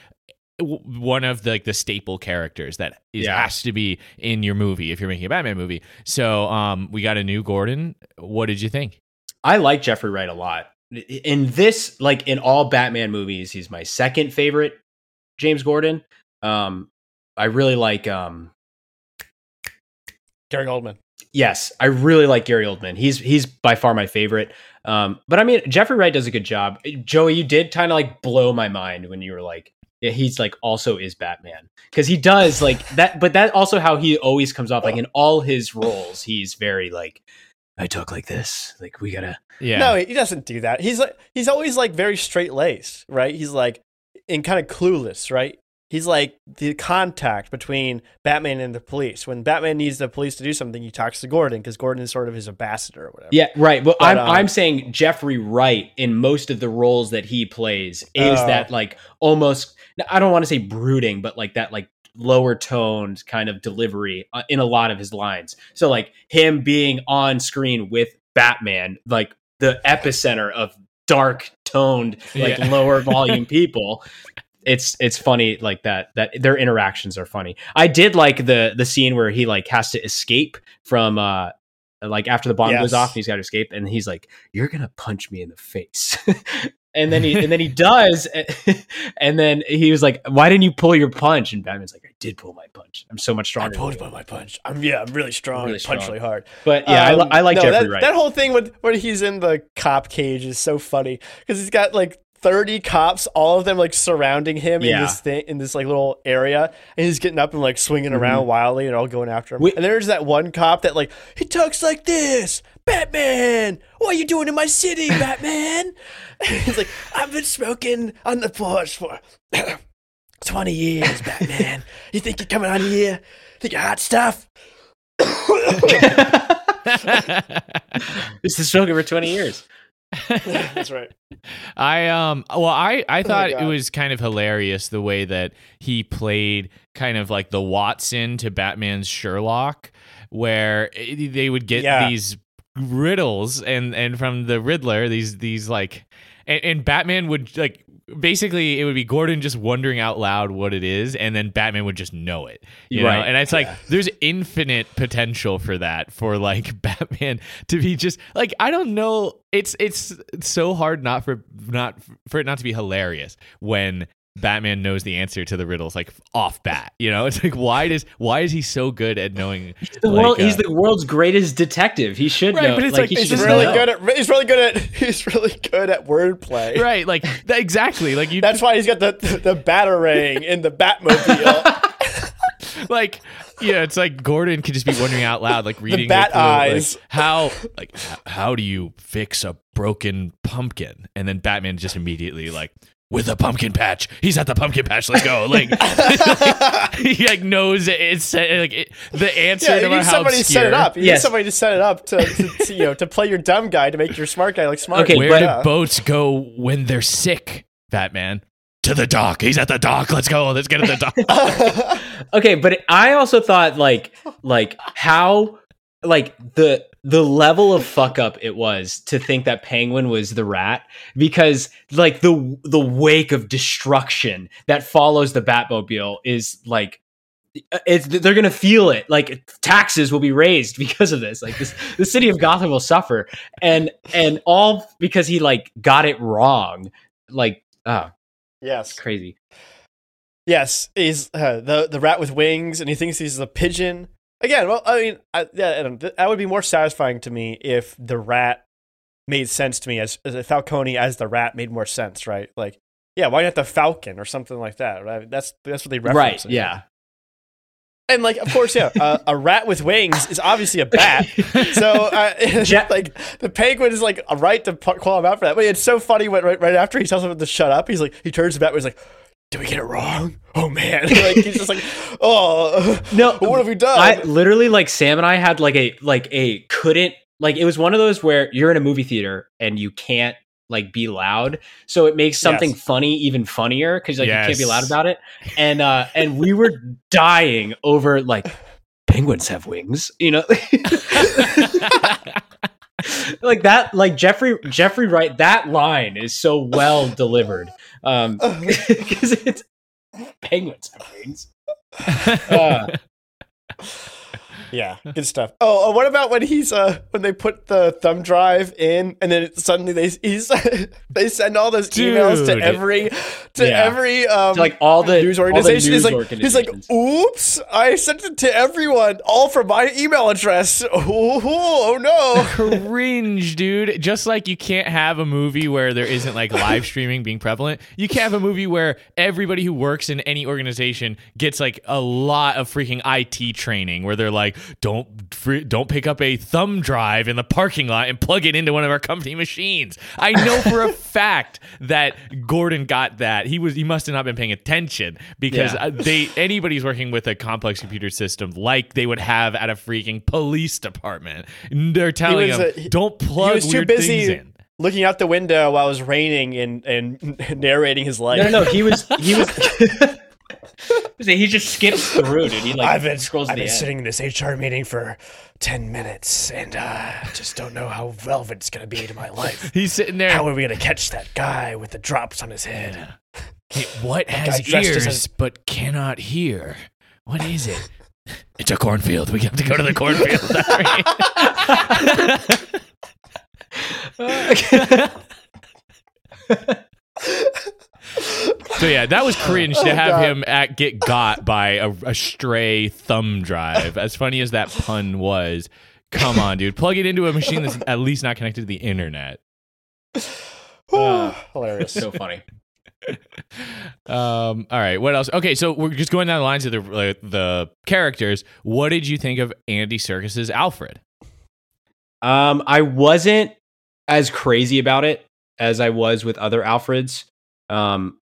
Speaker 1: one of the like the staple characters that is
Speaker 3: Yeah.
Speaker 1: has to be in your movie if you're making a Batman movie. So um, we got a new Gordon. What did you think?
Speaker 3: I like Jeffrey Wright a lot. In this, like in all Batman movies, he's my second favorite James Gordon. Um, I really like um
Speaker 2: Gary Oldman.
Speaker 3: Yes, I really like Gary Oldman. He's he's by far my favorite. Um, but I mean, Jeffrey Wright does a good job. Joey, you did kind of like blow my mind when you were like, yeah, he's like also is Batman because he does like that. But that also how he always comes off. Like in all his roles, he's very like, I talk like this. Like we gotta.
Speaker 1: Yeah.
Speaker 2: No, he doesn't do that. He's like he's always like very straight laced, right? He's like and kind of clueless, right? He's like the contact between Batman and the police. When Batman needs the police to do something, he talks to Gordon because Gordon is sort of his ambassador or whatever.
Speaker 3: Yeah, right. But,
Speaker 2: But,
Speaker 3: I'm
Speaker 2: um,
Speaker 3: I'm saying Jeffrey Wright in most of the roles that he plays is
Speaker 2: Oh.
Speaker 3: that like almost I don't want to say brooding, but like that like lower toned kind of delivery uh, in a lot of his lines. So like him being on screen with Batman, like the epicenter of dark toned like
Speaker 1: Yeah.
Speaker 3: lower volume people. <laughs> It's it's funny like that that their interactions are funny. I did like the the scene where he like has to escape from uh like after the bomb
Speaker 2: Yes.
Speaker 3: goes off and he's got to escape and he's like you're gonna punch me in the face <laughs> and then he and then he <laughs> does <laughs> and then he was like why didn't you pull your punch and batman's like i did pull my punch i'm so much stronger I pulled
Speaker 2: by my punch. I'm yeah, I'm really strong.
Speaker 3: Really
Speaker 2: punch
Speaker 3: strong.
Speaker 2: really hard.
Speaker 3: but yeah I,
Speaker 2: Um,
Speaker 3: I like
Speaker 2: no,
Speaker 3: jeffrey
Speaker 2: that,
Speaker 3: wright
Speaker 2: That whole thing with when he's in the cop cage is so funny because he's got like 30 cops, all of them like surrounding him in this thing in this like little area, and he's getting up and like swinging mm-hmm. around wildly and all going after him.
Speaker 3: We-
Speaker 2: and there's that one cop that like he talks like this, Batman. What are you doing in my city, <laughs> Batman? <laughs> he's like, I've been smoking on the porch for <coughs> 20 years, Batman. you think you're coming on here? Think you're hot stuff? <laughs>
Speaker 3: this is smoking for 20 years
Speaker 2: That's right. <laughs>
Speaker 1: I um well I I thought it was kind of hilarious the way that he played kind of like the Watson to Batman's Sherlock where it- they would get
Speaker 2: Yeah.
Speaker 1: these riddles and and from the Riddler these these like and, and Batman would like basically it would be Gordon just wondering out loud what it is, and then Batman would just know it. You know?
Speaker 3: Right.
Speaker 1: And it's like there's infinite potential for that for like <laughs> Batman to be just like I don't know. It's it's so hard not for not for it not to be hilarious when Batman knows the answer to the riddles like off bat. You know, <laughs> it's like why does why is he so good at knowing?
Speaker 3: The
Speaker 1: like,
Speaker 3: world, he's
Speaker 1: uh,
Speaker 3: the world's greatest detective. He should
Speaker 1: Right,
Speaker 3: know.
Speaker 1: but it's like-
Speaker 3: he
Speaker 1: it's
Speaker 3: should
Speaker 2: He's really
Speaker 3: know.
Speaker 2: good at he's really good at he's really good at <laughs> wordplay.
Speaker 1: right, like that, exactly. Like you
Speaker 2: That's why he's got the the batarang in the Batmobile. <laughs>
Speaker 1: like yeah it's like gordon could just be wondering out loud like reading
Speaker 2: bat
Speaker 1: the clue, like,
Speaker 2: eyes.
Speaker 1: how like how do you fix a broken pumpkin and then batman just immediately like with a pumpkin patch he's at the pumpkin patch let's go like <laughs> <laughs> he like knows it, it's like it, the answer
Speaker 2: yeah,
Speaker 1: no
Speaker 2: you need
Speaker 1: how
Speaker 2: somebody to
Speaker 1: obscure.
Speaker 2: set it up. You need
Speaker 3: Yes.
Speaker 2: somebody to set it up to, to, to, you know to play your dumb guy to make your smart guy look smart.
Speaker 3: Okay,
Speaker 1: where
Speaker 3: but-
Speaker 1: do boats go when they're sick batman to the dock he's at the dock let's go let's get at the dock <laughs>
Speaker 3: okay but i also thought like like how like the the level of fuck up it was to think that penguin was the rat because like the the wake of destruction that follows the batmobile is like it's they're gonna feel it. Like taxes will be raised because of this. Like this the city of gotham will suffer. And and all because he like got it wrong. Like oh
Speaker 2: yes,
Speaker 3: crazy.
Speaker 2: Yes, he's uh, the the rat with wings, and he thinks he's a pigeon. Again, well, I mean, I, yeah, that would be more satisfying to me if the rat made sense to me as, as Falcone as the rat made more sense, right? Like, yeah, why not the Falcon or something like that? Right? That's that's what they reference.
Speaker 3: right yeah
Speaker 2: And like, of course, yeah, uh, a rat with wings is obviously a bat. <laughs> so, uh, <laughs>
Speaker 3: Ja-
Speaker 2: like, the penguin is like a right to call him out for that. But it's so funny when right, right after he tells him to shut up, he's like, he turns to Batman, he's like, "Did we get it wrong? <laughs> Oh man!" <laughs> like he's just like, "Oh <laughs>
Speaker 3: No,
Speaker 2: what have we done?"
Speaker 3: I literally like Sam and I had like a like a couldn't like it was one of those where you're in a movie theater and you can't like be loud, so it makes something
Speaker 2: Yes.
Speaker 3: funny even funnier because like you can't be loud about it. And uh and we were dying over like penguins have wings, you know. like that like Jeffrey Jeffrey Wright that line is so well delivered. Um <laughs> because it's <laughs> penguins have wings. <laughs> Uh,
Speaker 2: yeah, <laughs> good stuff. Oh, uh, what about when he's uh when they put the thumb drive in and then suddenly they he's <laughs> they send all those emails to every to
Speaker 3: Yeah.
Speaker 2: every um
Speaker 3: to, like all the
Speaker 2: news
Speaker 3: all the
Speaker 2: organization.
Speaker 3: news
Speaker 2: he's like, he's like, "Oops, I sent it to everyone, all from my email address. <laughs> Oh, oh no!"
Speaker 1: cringe, dude. Just like you can't have a movie where there isn't like live streaming being prevalent, you can't have a movie where everybody who works in any organization gets like a lot of freaking IT training, where they're like, "Don't fr- don't pick up a thumb drive in the parking lot and plug it into one of our company machines." I know for a <laughs> fact that Gordon got that. He was he must have not been paying attention because
Speaker 3: Yeah.
Speaker 1: uh, they anybody's working with a complex computer system like they would have at a freaking police department. They're telling
Speaker 2: was,
Speaker 1: him,
Speaker 2: uh, he-
Speaker 1: "Don't plug
Speaker 2: he was too
Speaker 1: weird
Speaker 2: busy
Speaker 1: things in."
Speaker 2: looking out the window while it was raining and and <laughs> narrating his life.
Speaker 3: no, no, no. He was he was. <laughs> he just skips through, dude. He like
Speaker 2: I've been
Speaker 3: scrolls
Speaker 2: I've
Speaker 3: the
Speaker 2: been
Speaker 3: end.
Speaker 2: sitting in this HR meeting for ten minutes, and uh, just don't know how relevant it's gonna be to my life. <laughs>
Speaker 1: He's sitting there.
Speaker 2: How are we gonna catch that guy with the drops on his head?
Speaker 1: "Hey, what has
Speaker 2: dressed as
Speaker 1: ears
Speaker 2: a-
Speaker 1: but cannot hear? What is it? <laughs> It's a cornfield. We have to go to the <laughs> cornfield. <laughs> so yeah, that was cringe to
Speaker 2: Oh,
Speaker 1: have
Speaker 2: God.
Speaker 1: him at, get got by a, a stray thumb drive. As funny as that pun was, come on, dude, plug it into a machine that's at least not connected to the internet.
Speaker 3: Uh, <sighs>
Speaker 2: Hilarious.
Speaker 3: so funny. <laughs>
Speaker 1: Um, all right, what else? Okay, so we're just going down the lines of the uh, the characters. What did you think of Andy Serkis's Alfred?
Speaker 3: Um, I wasn't as crazy about it as I was with other Alfreds. Um,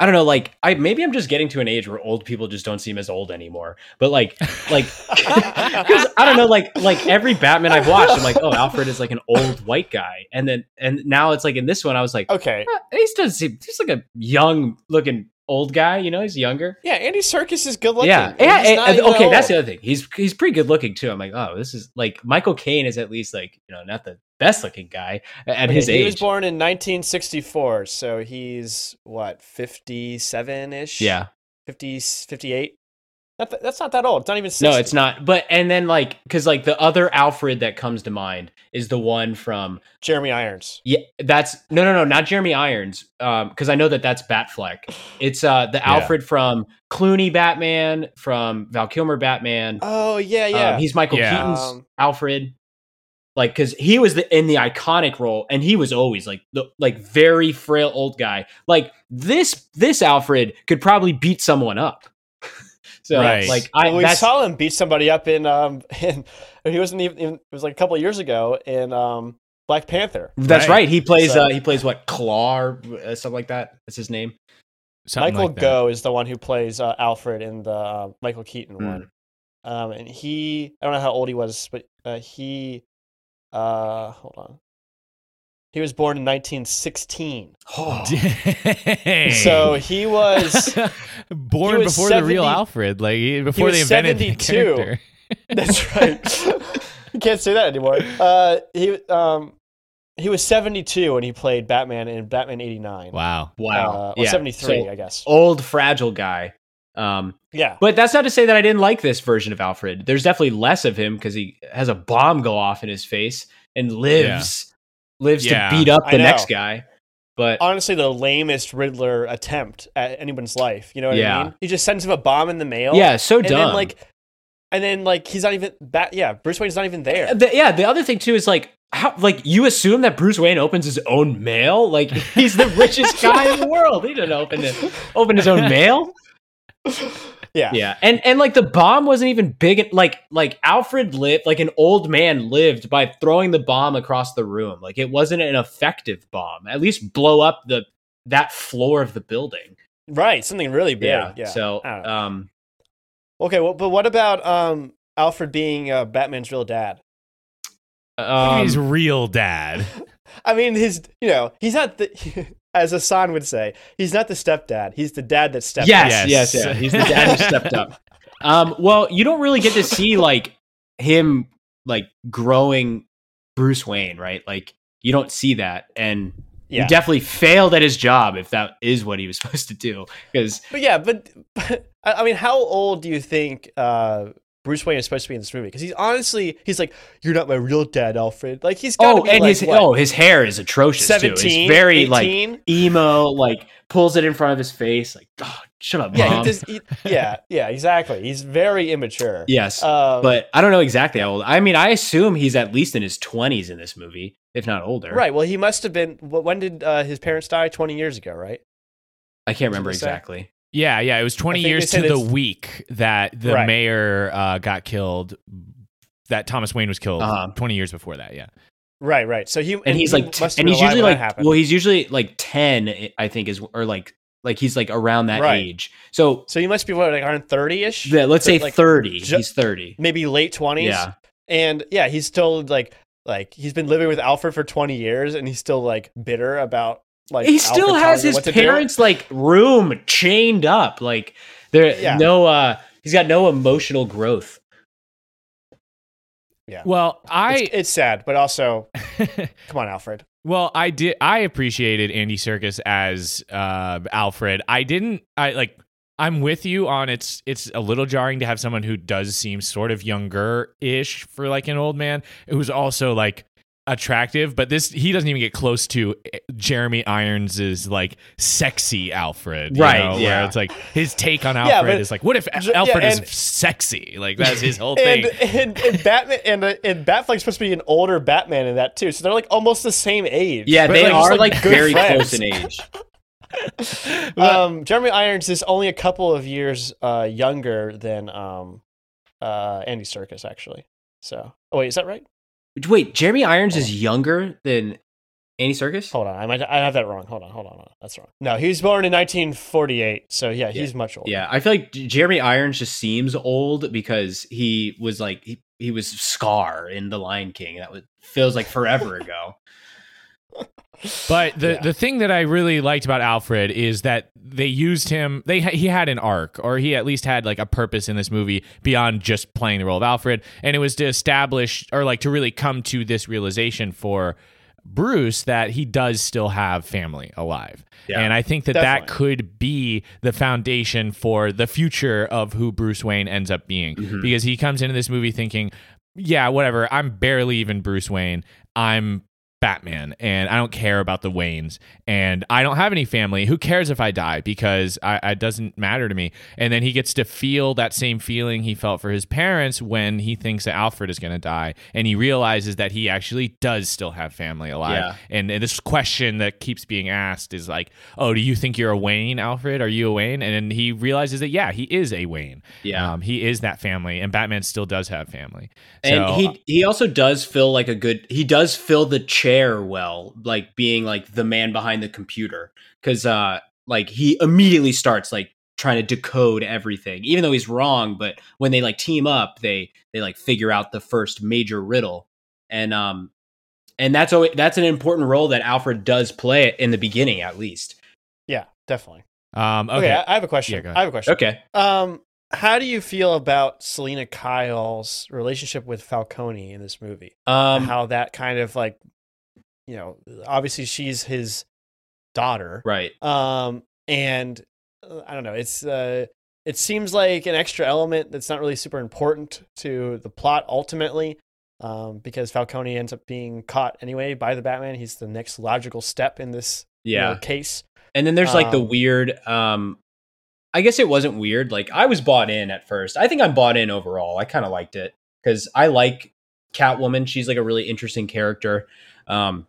Speaker 3: I don't know, like I maybe I'm just getting to an age where old people just don't seem as old anymore. But like, like, <laughs> because I don't know, like, like every Batman I've watched, I'm like, oh, Alfred is like an old white guy, and then and now it's like in this one, I was like,
Speaker 2: Okay.
Speaker 3: "Eh, he doesn't seem he's like a young looking old guy, you know, he's younger.
Speaker 2: Yeah, Andy Serkis is good looking.
Speaker 3: Yeah, yeah. And- and- okay, that's the other thing. He's he's pretty good looking too. I'm like, oh, this is like Michael Caine is at least like you know not the best looking guy at
Speaker 2: Okay,
Speaker 3: his
Speaker 2: he was born in 1964, so he's what 57 ish.
Speaker 3: yeah.
Speaker 2: 50, 58. That, that's not that old. It's not even 60.
Speaker 3: No, it's not. But and then like because like the other Alfred that comes to mind is the one from
Speaker 2: Jeremy Irons.
Speaker 3: yeah that's no no no not Jeremy Irons um because I know that that's Batfleck. It's uh the
Speaker 1: Yeah.
Speaker 3: Alfred from Clooney Batman from Val Kilmer Batman.
Speaker 2: Oh yeah, yeah.
Speaker 3: Um, he's Michael
Speaker 1: Yeah.
Speaker 3: Keaton's
Speaker 2: Um,
Speaker 3: Alfred. Like, because he was the, in the iconic role, and he was always like the like very frail old guy. Like this, this Alfred could probably beat someone up. <laughs> so,
Speaker 1: Right.
Speaker 3: like, I
Speaker 2: well, we
Speaker 3: that's,
Speaker 2: saw him beat somebody up in um <laughs> in he wasn't even in, it was like a couple of years ago in um Black Panther.
Speaker 3: that's
Speaker 1: Right.
Speaker 3: right. He plays
Speaker 2: So-
Speaker 3: uh he plays what Klaue or uh, something like that. That's his name.
Speaker 1: Something
Speaker 2: Michael
Speaker 1: like.
Speaker 2: Gough is the one who plays uh, Alfred in the uh, Michael Keaton
Speaker 3: Hmm.
Speaker 2: one. Um, and he I don't know how old he was, but uh, he uh hold on. He was born in 1916. <laughs>
Speaker 1: Dang.
Speaker 2: So he was <laughs>
Speaker 1: born
Speaker 2: he was
Speaker 1: before the real Alfred, like he- before
Speaker 2: was
Speaker 1: they invented the
Speaker 2: 72.
Speaker 1: character. <laughs>
Speaker 2: That's right. you can't say that anymore. Uh, he um, he was seventy two when he played Batman in Batman eighty nine.
Speaker 1: Wow.
Speaker 3: Wow.
Speaker 2: Uh, or
Speaker 3: yeah.
Speaker 2: seventy three,
Speaker 3: So,
Speaker 2: I guess.
Speaker 3: old fragile guy. Um,
Speaker 2: Yeah.
Speaker 3: but that's not to say that I didn't like this version of Alfred. There's definitely less of him because he has a bomb go off in his face and lives lives
Speaker 1: Yeah.
Speaker 3: to beat up the next guy. But
Speaker 2: Honestly, the lamest Riddler attempt at anyone's life. You know what
Speaker 3: Yeah.
Speaker 2: I mean? He just sends him a bomb in the mail.
Speaker 3: yeah, so
Speaker 2: and
Speaker 3: dumb.
Speaker 2: then like, and then like he's not even bat. Yeah, Bruce Wayne's not even there.
Speaker 3: The- yeah, the other thing too is like how like you assume that Bruce Wayne opens his own mail? Like he's the richest guy in the world. He didn't open it open his own <laughs> mail. <laughs>
Speaker 2: Yeah.
Speaker 3: Yeah. And and like the bomb wasn't even big like like Alfred lived like an old man lived by throwing the bomb across the room. Like it wasn't an effective bomb. At least blow up the that floor of the building.
Speaker 2: Right. Something really big. Yeah.
Speaker 3: Yeah. So
Speaker 2: I don't know.
Speaker 3: um
Speaker 2: Okay. Well, but what about um Alfred being uh, Batman's real dad?
Speaker 3: um,
Speaker 1: His real dad. <laughs>
Speaker 2: I mean, his, you know, he's not the, <laughs> as Hassan would say, he's not the stepdad. He's the dad that stepped
Speaker 3: Yes,
Speaker 2: up.
Speaker 3: yes,
Speaker 1: Yes.
Speaker 3: yeah. He's the dad who stepped up. Um, well, you don't really get to see like him like growing Bruce Wayne, right? Like you don't see that, and
Speaker 2: Yeah.
Speaker 3: he definitely failed at his job if that is what he was <laughs> supposed to do. Because
Speaker 2: But yeah, but, but <laughs> I I mean, how old do you think uh, Bruce Wayne is supposed to be in this movie? Because he's honestly, he's like, you're not my real dad, Alfred. Like he's got
Speaker 3: oh, and
Speaker 2: like,
Speaker 3: his
Speaker 2: what,
Speaker 3: oh his hair is atrocious too.
Speaker 2: 17,
Speaker 3: It's very
Speaker 2: 18?
Speaker 3: like emo, like pulls it in front of his face. Like, oh, shut up,
Speaker 2: yeah,
Speaker 3: mom.
Speaker 2: he does, he, yeah, yeah, exactly. He's very immature.
Speaker 3: yes,
Speaker 2: Um,
Speaker 3: but I don't know exactly how old. I mean, I assume he's at least in his twenties in this movie, if not older.
Speaker 2: right. Well, he must have been. When did uh, his parents die? Twenty years ago, right?
Speaker 3: I can't remember exactly.
Speaker 1: Yeah, yeah. It was 20 years to the week that the
Speaker 2: Right.
Speaker 1: mayor uh, got killed, that Thomas Wayne was killed
Speaker 3: Uh-huh.
Speaker 1: 20 years before that. Yeah.
Speaker 2: Right, right. So he
Speaker 3: and he's
Speaker 2: he
Speaker 3: like,
Speaker 2: must
Speaker 3: and he's usually like, well, he's usually like ten, I think, is or like, like he's like around that
Speaker 2: Right.
Speaker 3: age. So
Speaker 2: so he must be what, like around thirty ish.
Speaker 3: yeah, let's say
Speaker 2: like,
Speaker 3: thirty.
Speaker 2: ju-
Speaker 3: he's thirty.
Speaker 2: maybe late twenties.
Speaker 3: Yeah,
Speaker 2: and yeah, he's still like like he's been living with Alfred for twenty years, and he's still like bitter about like
Speaker 3: he still has his
Speaker 2: what do.
Speaker 3: parents' like room chained up. Like there,
Speaker 2: Yeah.
Speaker 3: no, uh, he's got no emotional growth.
Speaker 2: Yeah,
Speaker 1: Well, I
Speaker 2: it's, it's sad, but also <laughs> come on, Alfred.
Speaker 1: Well, I did. I appreciated Andy Serkis as uh, Alfred. I didn't. I like. I'm with you on it's. It's a little jarring to have someone who does seem sort of younger ish for like an old man who's also like attractive. But this he doesn't even get close to eh, Jeremy Irons's like sexy Alfred, you
Speaker 3: Right,
Speaker 1: know, Where
Speaker 3: yeah.
Speaker 1: it's like his take on
Speaker 2: Yeah,
Speaker 1: Alfred
Speaker 2: but-
Speaker 1: is like, what if
Speaker 2: J- yeah,
Speaker 1: Alfred
Speaker 2: and-
Speaker 1: is sexy? Like that's his whole <laughs>
Speaker 2: And,
Speaker 1: thing.
Speaker 2: and and Batman and uh, and Batfleck's supposed to be an older Batman in that too, so they're like almost the same age.
Speaker 3: Yeah, they
Speaker 2: just,
Speaker 3: are like,
Speaker 2: good
Speaker 3: very
Speaker 2: friends.
Speaker 3: close in age. <laughs> <laughs>
Speaker 2: Um, Jeremy Irons is only a couple of years uh, younger than um, uh, Andy Serkis, actually. So, oh wait, is that right?
Speaker 3: Wait, Jeremy Irons is younger than Andy Serkis.
Speaker 2: Hold on, I might I have that wrong. Hold on, hold on, hold on. that's wrong. No, he was born in 1948, so yeah, he's much older.
Speaker 3: Yeah, I feel like Jeremy Irons just seems old because he was like he, he was Scar in The Lion King. That was feels like forever ago. <laughs>
Speaker 1: But the
Speaker 2: Yeah.
Speaker 1: the thing that I really liked about Alfred is that they used him. They he had an arc, or he at least had like a purpose in this movie beyond just playing the role of Alfred, and it was to establish or like to really come to this realization for Bruce that he does still have family alive.
Speaker 3: Yeah.
Speaker 1: and I think that that could be the foundation for the future of who Bruce Wayne ends up being mm-hmm. because he comes into this movie thinking, yeah, whatever, I'm barely even Bruce Wayne. I'm Batman and I don't care about the Waynes and I don't have any family. Who cares if I die because I, it doesn't matter to me. And then he gets to feel that same feeling he felt for his parents when he thinks that Alfred is going to die and he realizes that he actually does still have family alive.
Speaker 3: Yeah.
Speaker 1: And, and this question that keeps being asked is like, oh, do you think you're a Wayne, Alfred? Are you a Wayne? And then he realizes that, yeah, he is a Wayne.
Speaker 3: Yeah.
Speaker 1: Um, he is that family and Batman still does have family.
Speaker 3: And
Speaker 1: So-
Speaker 3: he he also does feel like a good he does fill the chair well, like being like the man behind the computer. Cause uh like he immediately starts like trying to decode everything, even though he's wrong, but when they like team up, they they like figure out the first major riddle. And um and that's always that's an important role that Alfred does play in the beginning at least.
Speaker 2: Yeah, definitely.
Speaker 1: um,
Speaker 2: Okay,
Speaker 1: okay.
Speaker 2: I, I have a question.
Speaker 1: Yeah.
Speaker 2: I have a question.
Speaker 3: Okay.
Speaker 2: Um, how do you feel about Selina Kyle's relationship with Falcone in this movie?
Speaker 3: Um
Speaker 2: how that kind of like, you know, obviously she's his daughter,
Speaker 3: right.
Speaker 2: um, and uh, I don't know. It's uh, it seems like an extra element that's not really super important to the plot ultimately, um, because Falcone ends up being caught anyway by the Batman. He's the next logical step in this you know, case.
Speaker 3: And then there's like the
Speaker 2: Um,
Speaker 3: weird um I guess it wasn't weird. Like I was bought in at first. I think I'm bought in overall. I kind of liked it cuz I like Catwoman. She's like a really interesting character. Um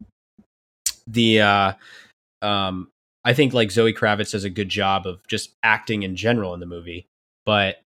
Speaker 3: the uh um I think like Zoe Kravitz does a good job of just acting in general in the movie. But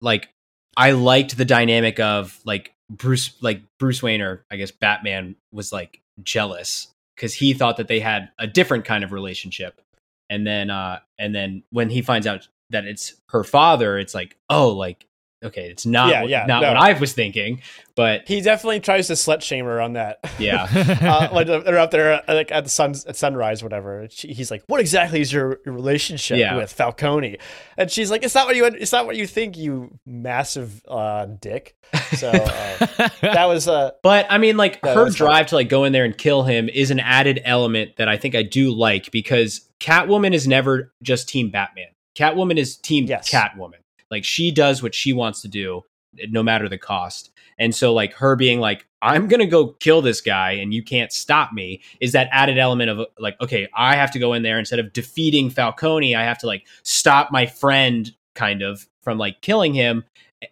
Speaker 3: like I liked the dynamic of like Bruce like Bruce Wayne or I guess Batman was like jealous because he thought that they had a different kind of relationship and then uh and then when he finds out that it's her father it's like oh like okay it's not
Speaker 2: Yeah, yeah,
Speaker 3: not
Speaker 2: no.
Speaker 3: what i was thinking but
Speaker 2: He definitely tries to slut shame her on that. <laughs>
Speaker 3: yeah <laughs>
Speaker 2: uh, when they're up there uh, like at the sun at sunrise, whatever. She, he's like, "What exactly is your, your relationship
Speaker 3: Yeah.
Speaker 2: with Falcone?" And she's like, "It's not what you it's not what you think, you massive uh, dick." So uh, <laughs> that was uh,
Speaker 3: but i mean like her drive to like go in there and kill him is an added element that i think i do like because catwoman is never just team batman catwoman is team
Speaker 2: Yes.
Speaker 3: catwoman like she does what she wants to do eh, no matter the cost and so like her being like i'm gonna go kill this guy and you can't stop me is that added element of like okay i have to go in there instead of defeating falcone i have to like stop my friend kind of from like killing him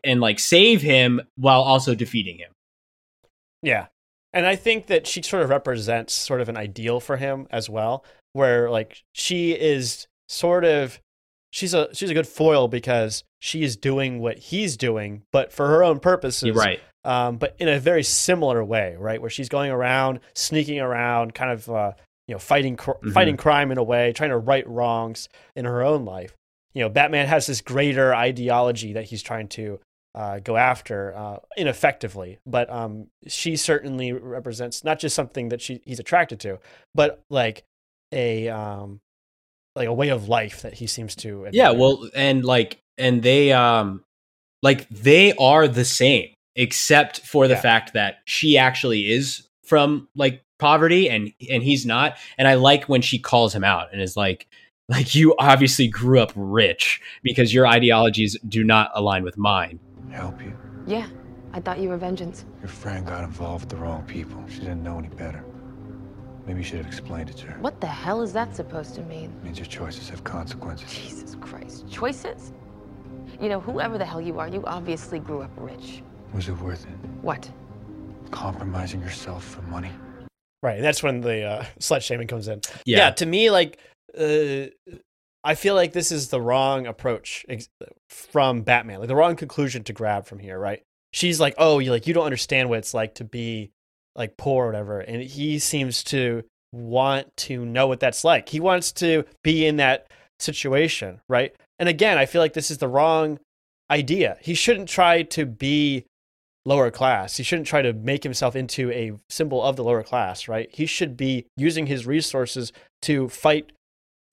Speaker 3: and like save him while also defeating him
Speaker 2: Yeah. And I think that she sort of represents sort of an ideal for him as well, where like she is sort of she's a she's a good foil because she is doing what he's doing, but for her own purposes.
Speaker 3: Right
Speaker 2: Um, but in a very similar way, right? Where she's going around, sneaking around, kind of uh, you know, fighting cr-
Speaker 3: Mhm.
Speaker 2: fighting crime in a way, trying to right wrongs in her own life. You know, Batman has this greater ideology that he's trying to uh, go after uh, ineffectively. But um, she certainly represents not just something that she he's attracted to, but like a um, like a way of life that he seems to.
Speaker 3: yeah well and like and they um like they are the same except for the
Speaker 2: Yeah.
Speaker 3: fact that she actually is from like poverty and and he's not and i like when she calls him out and is like like you obviously grew up rich because your ideologies do not align with mine
Speaker 7: Help you?
Speaker 8: Yeah, I thought you were vengeance.
Speaker 7: Your friend got involved with the wrong people. She didn't know any better. Maybe you should have explained it to her.
Speaker 8: What the hell is that supposed to mean?
Speaker 7: means your choices have consequences.
Speaker 8: Jesus Christ. Choices? You know, whoever the hell you are, you obviously grew up rich.
Speaker 7: Was it worth it?
Speaker 8: What?
Speaker 7: Compromising yourself for money?
Speaker 2: Right, that's when the uh, <laughs> slut shaming comes in.
Speaker 3: Yeah.
Speaker 2: Yeah, to me, like, uh, I feel like this is the wrong approach ex- from Batman, like the wrong conclusion to grab from here. Right? She's like, "Oh, you like you don't understand what it's like to be like poor or whatever," and he seems to want to know what that's like. He wants to be in that situation, right? And again, I feel like this is the wrong idea. He shouldn't try to be lower class. He shouldn't try to make himself into a symbol of the lower class, right? He should be using his resources to fight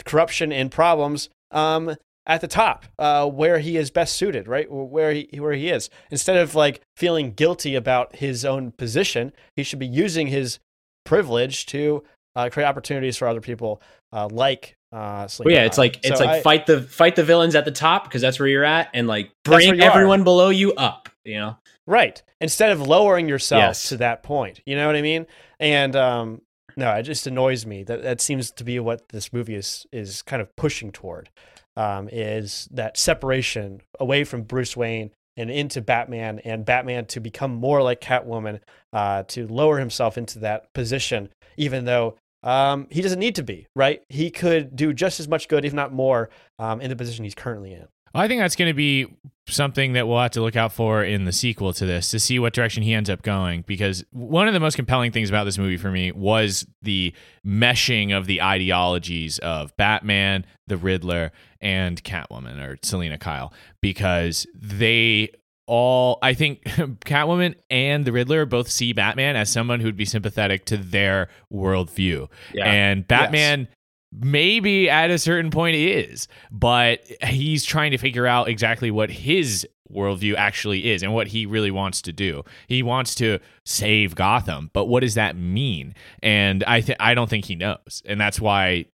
Speaker 2: corruption and problems um, at the top, uh, where he is best suited, right? Where he where he is. Instead of like feeling guilty about his own position, he should be using his privilege to uh, create opportunities for other people, uh, like uh,
Speaker 3: well, yeah, it's like it's
Speaker 2: So
Speaker 3: like
Speaker 2: I-
Speaker 3: fight the fight the villains at the top because that's where you're at, and like bring
Speaker 2: you are.
Speaker 3: everyone below you up. You know,
Speaker 2: Right. Instead of lowering yourself
Speaker 3: Yes.
Speaker 2: to that point. You know what I mean? And um no, it just annoys me. That that seems to be what this movie is is kind of pushing toward. Um, is that separation away from Bruce Wayne and into Batman and Batman to become more like Catwoman, uh, to lower himself into that position, even though um, he doesn't need to be, right? He could do just as much good, if not more, um, in the position he's currently in.
Speaker 1: I think that's going to be something that we'll have to look out for in the sequel to this to see what direction he ends up going. Because one of the most compelling things about this movie for me was the meshing of the ideologies of Batman, the Riddler, and Catwoman or Selina Kyle, because they all, I think <laughs> Catwoman and the Riddler both see Batman as someone who'd be sympathetic to their worldview.
Speaker 3: Yeah.
Speaker 1: And Batman maybe at a certain point is, but he's trying to figure out exactly what his worldview actually is and what he really wants to do. He wants to save Gotham, but what does that mean? And I th- I don't think he knows, and that's why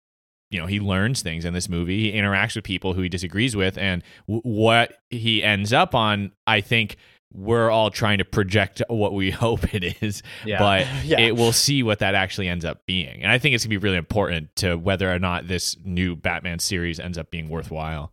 Speaker 1: you know he learns things in this movie. He interacts with people who he disagrees with, and w- what he ends up on, I think. We're all trying to project what we <laughs> hope it is,
Speaker 3: Yeah.
Speaker 1: but <laughs>
Speaker 2: Yeah.
Speaker 1: it will see what that actually ends up being. And I think it's gonna be really important to whether or not this new Batman series ends up being worthwhile.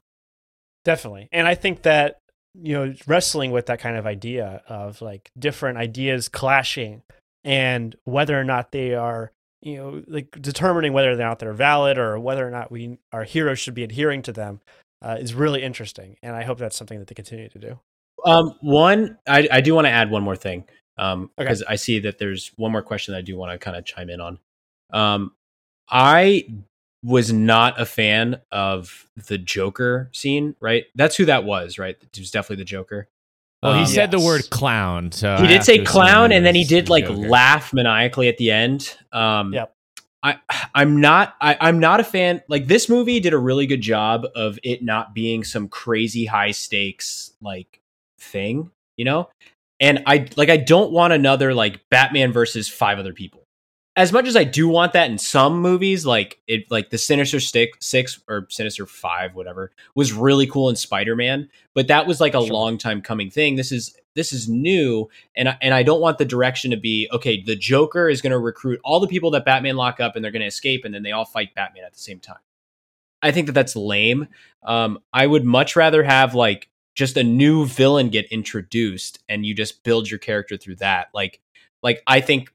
Speaker 2: Definitely. And I think that, you know, wrestling with that kind of idea of like different ideas clashing and whether or not they are, you know, like determining whether or not they're valid or whether or not we, our heroes should be adhering to them uh, is really interesting. And I hope that's something that they continue to do.
Speaker 3: Um, one, I, I do want to add one more thing um,
Speaker 2: Okay.
Speaker 3: because I see that there's one more question that I do want to kind of chime in on. Um, I was not a fan of the Joker scene, right? That's who that was, right? It was definitely the Joker.
Speaker 1: Well, he
Speaker 3: Um,
Speaker 1: said the word clown, so
Speaker 3: he
Speaker 1: I
Speaker 3: did say clown, and then he did like
Speaker 1: Joker.
Speaker 3: laugh maniacally at the end. Um,
Speaker 2: Yep.
Speaker 3: I I'm not I, I'm not a fan. Like this movie did a really good job of it not being some crazy high stakes like thing, you know. And I like I don't want another like Batman versus five other people. As much as I do want that in some movies, like it like the Sinister Stick Six or Sinister Five, whatever, was really cool in Spider Man. But that was like a
Speaker 2: Sure.
Speaker 3: long time coming thing. This is this is new, and I, and I don't want the direction to be okay. The Joker is going to recruit all the people that Batman lock up, and they're going to escape, and then they all fight Batman at the same time. I think that that's lame. Um, I would much rather have like just a new villain get introduced, and you just build your character through that. Like, like I think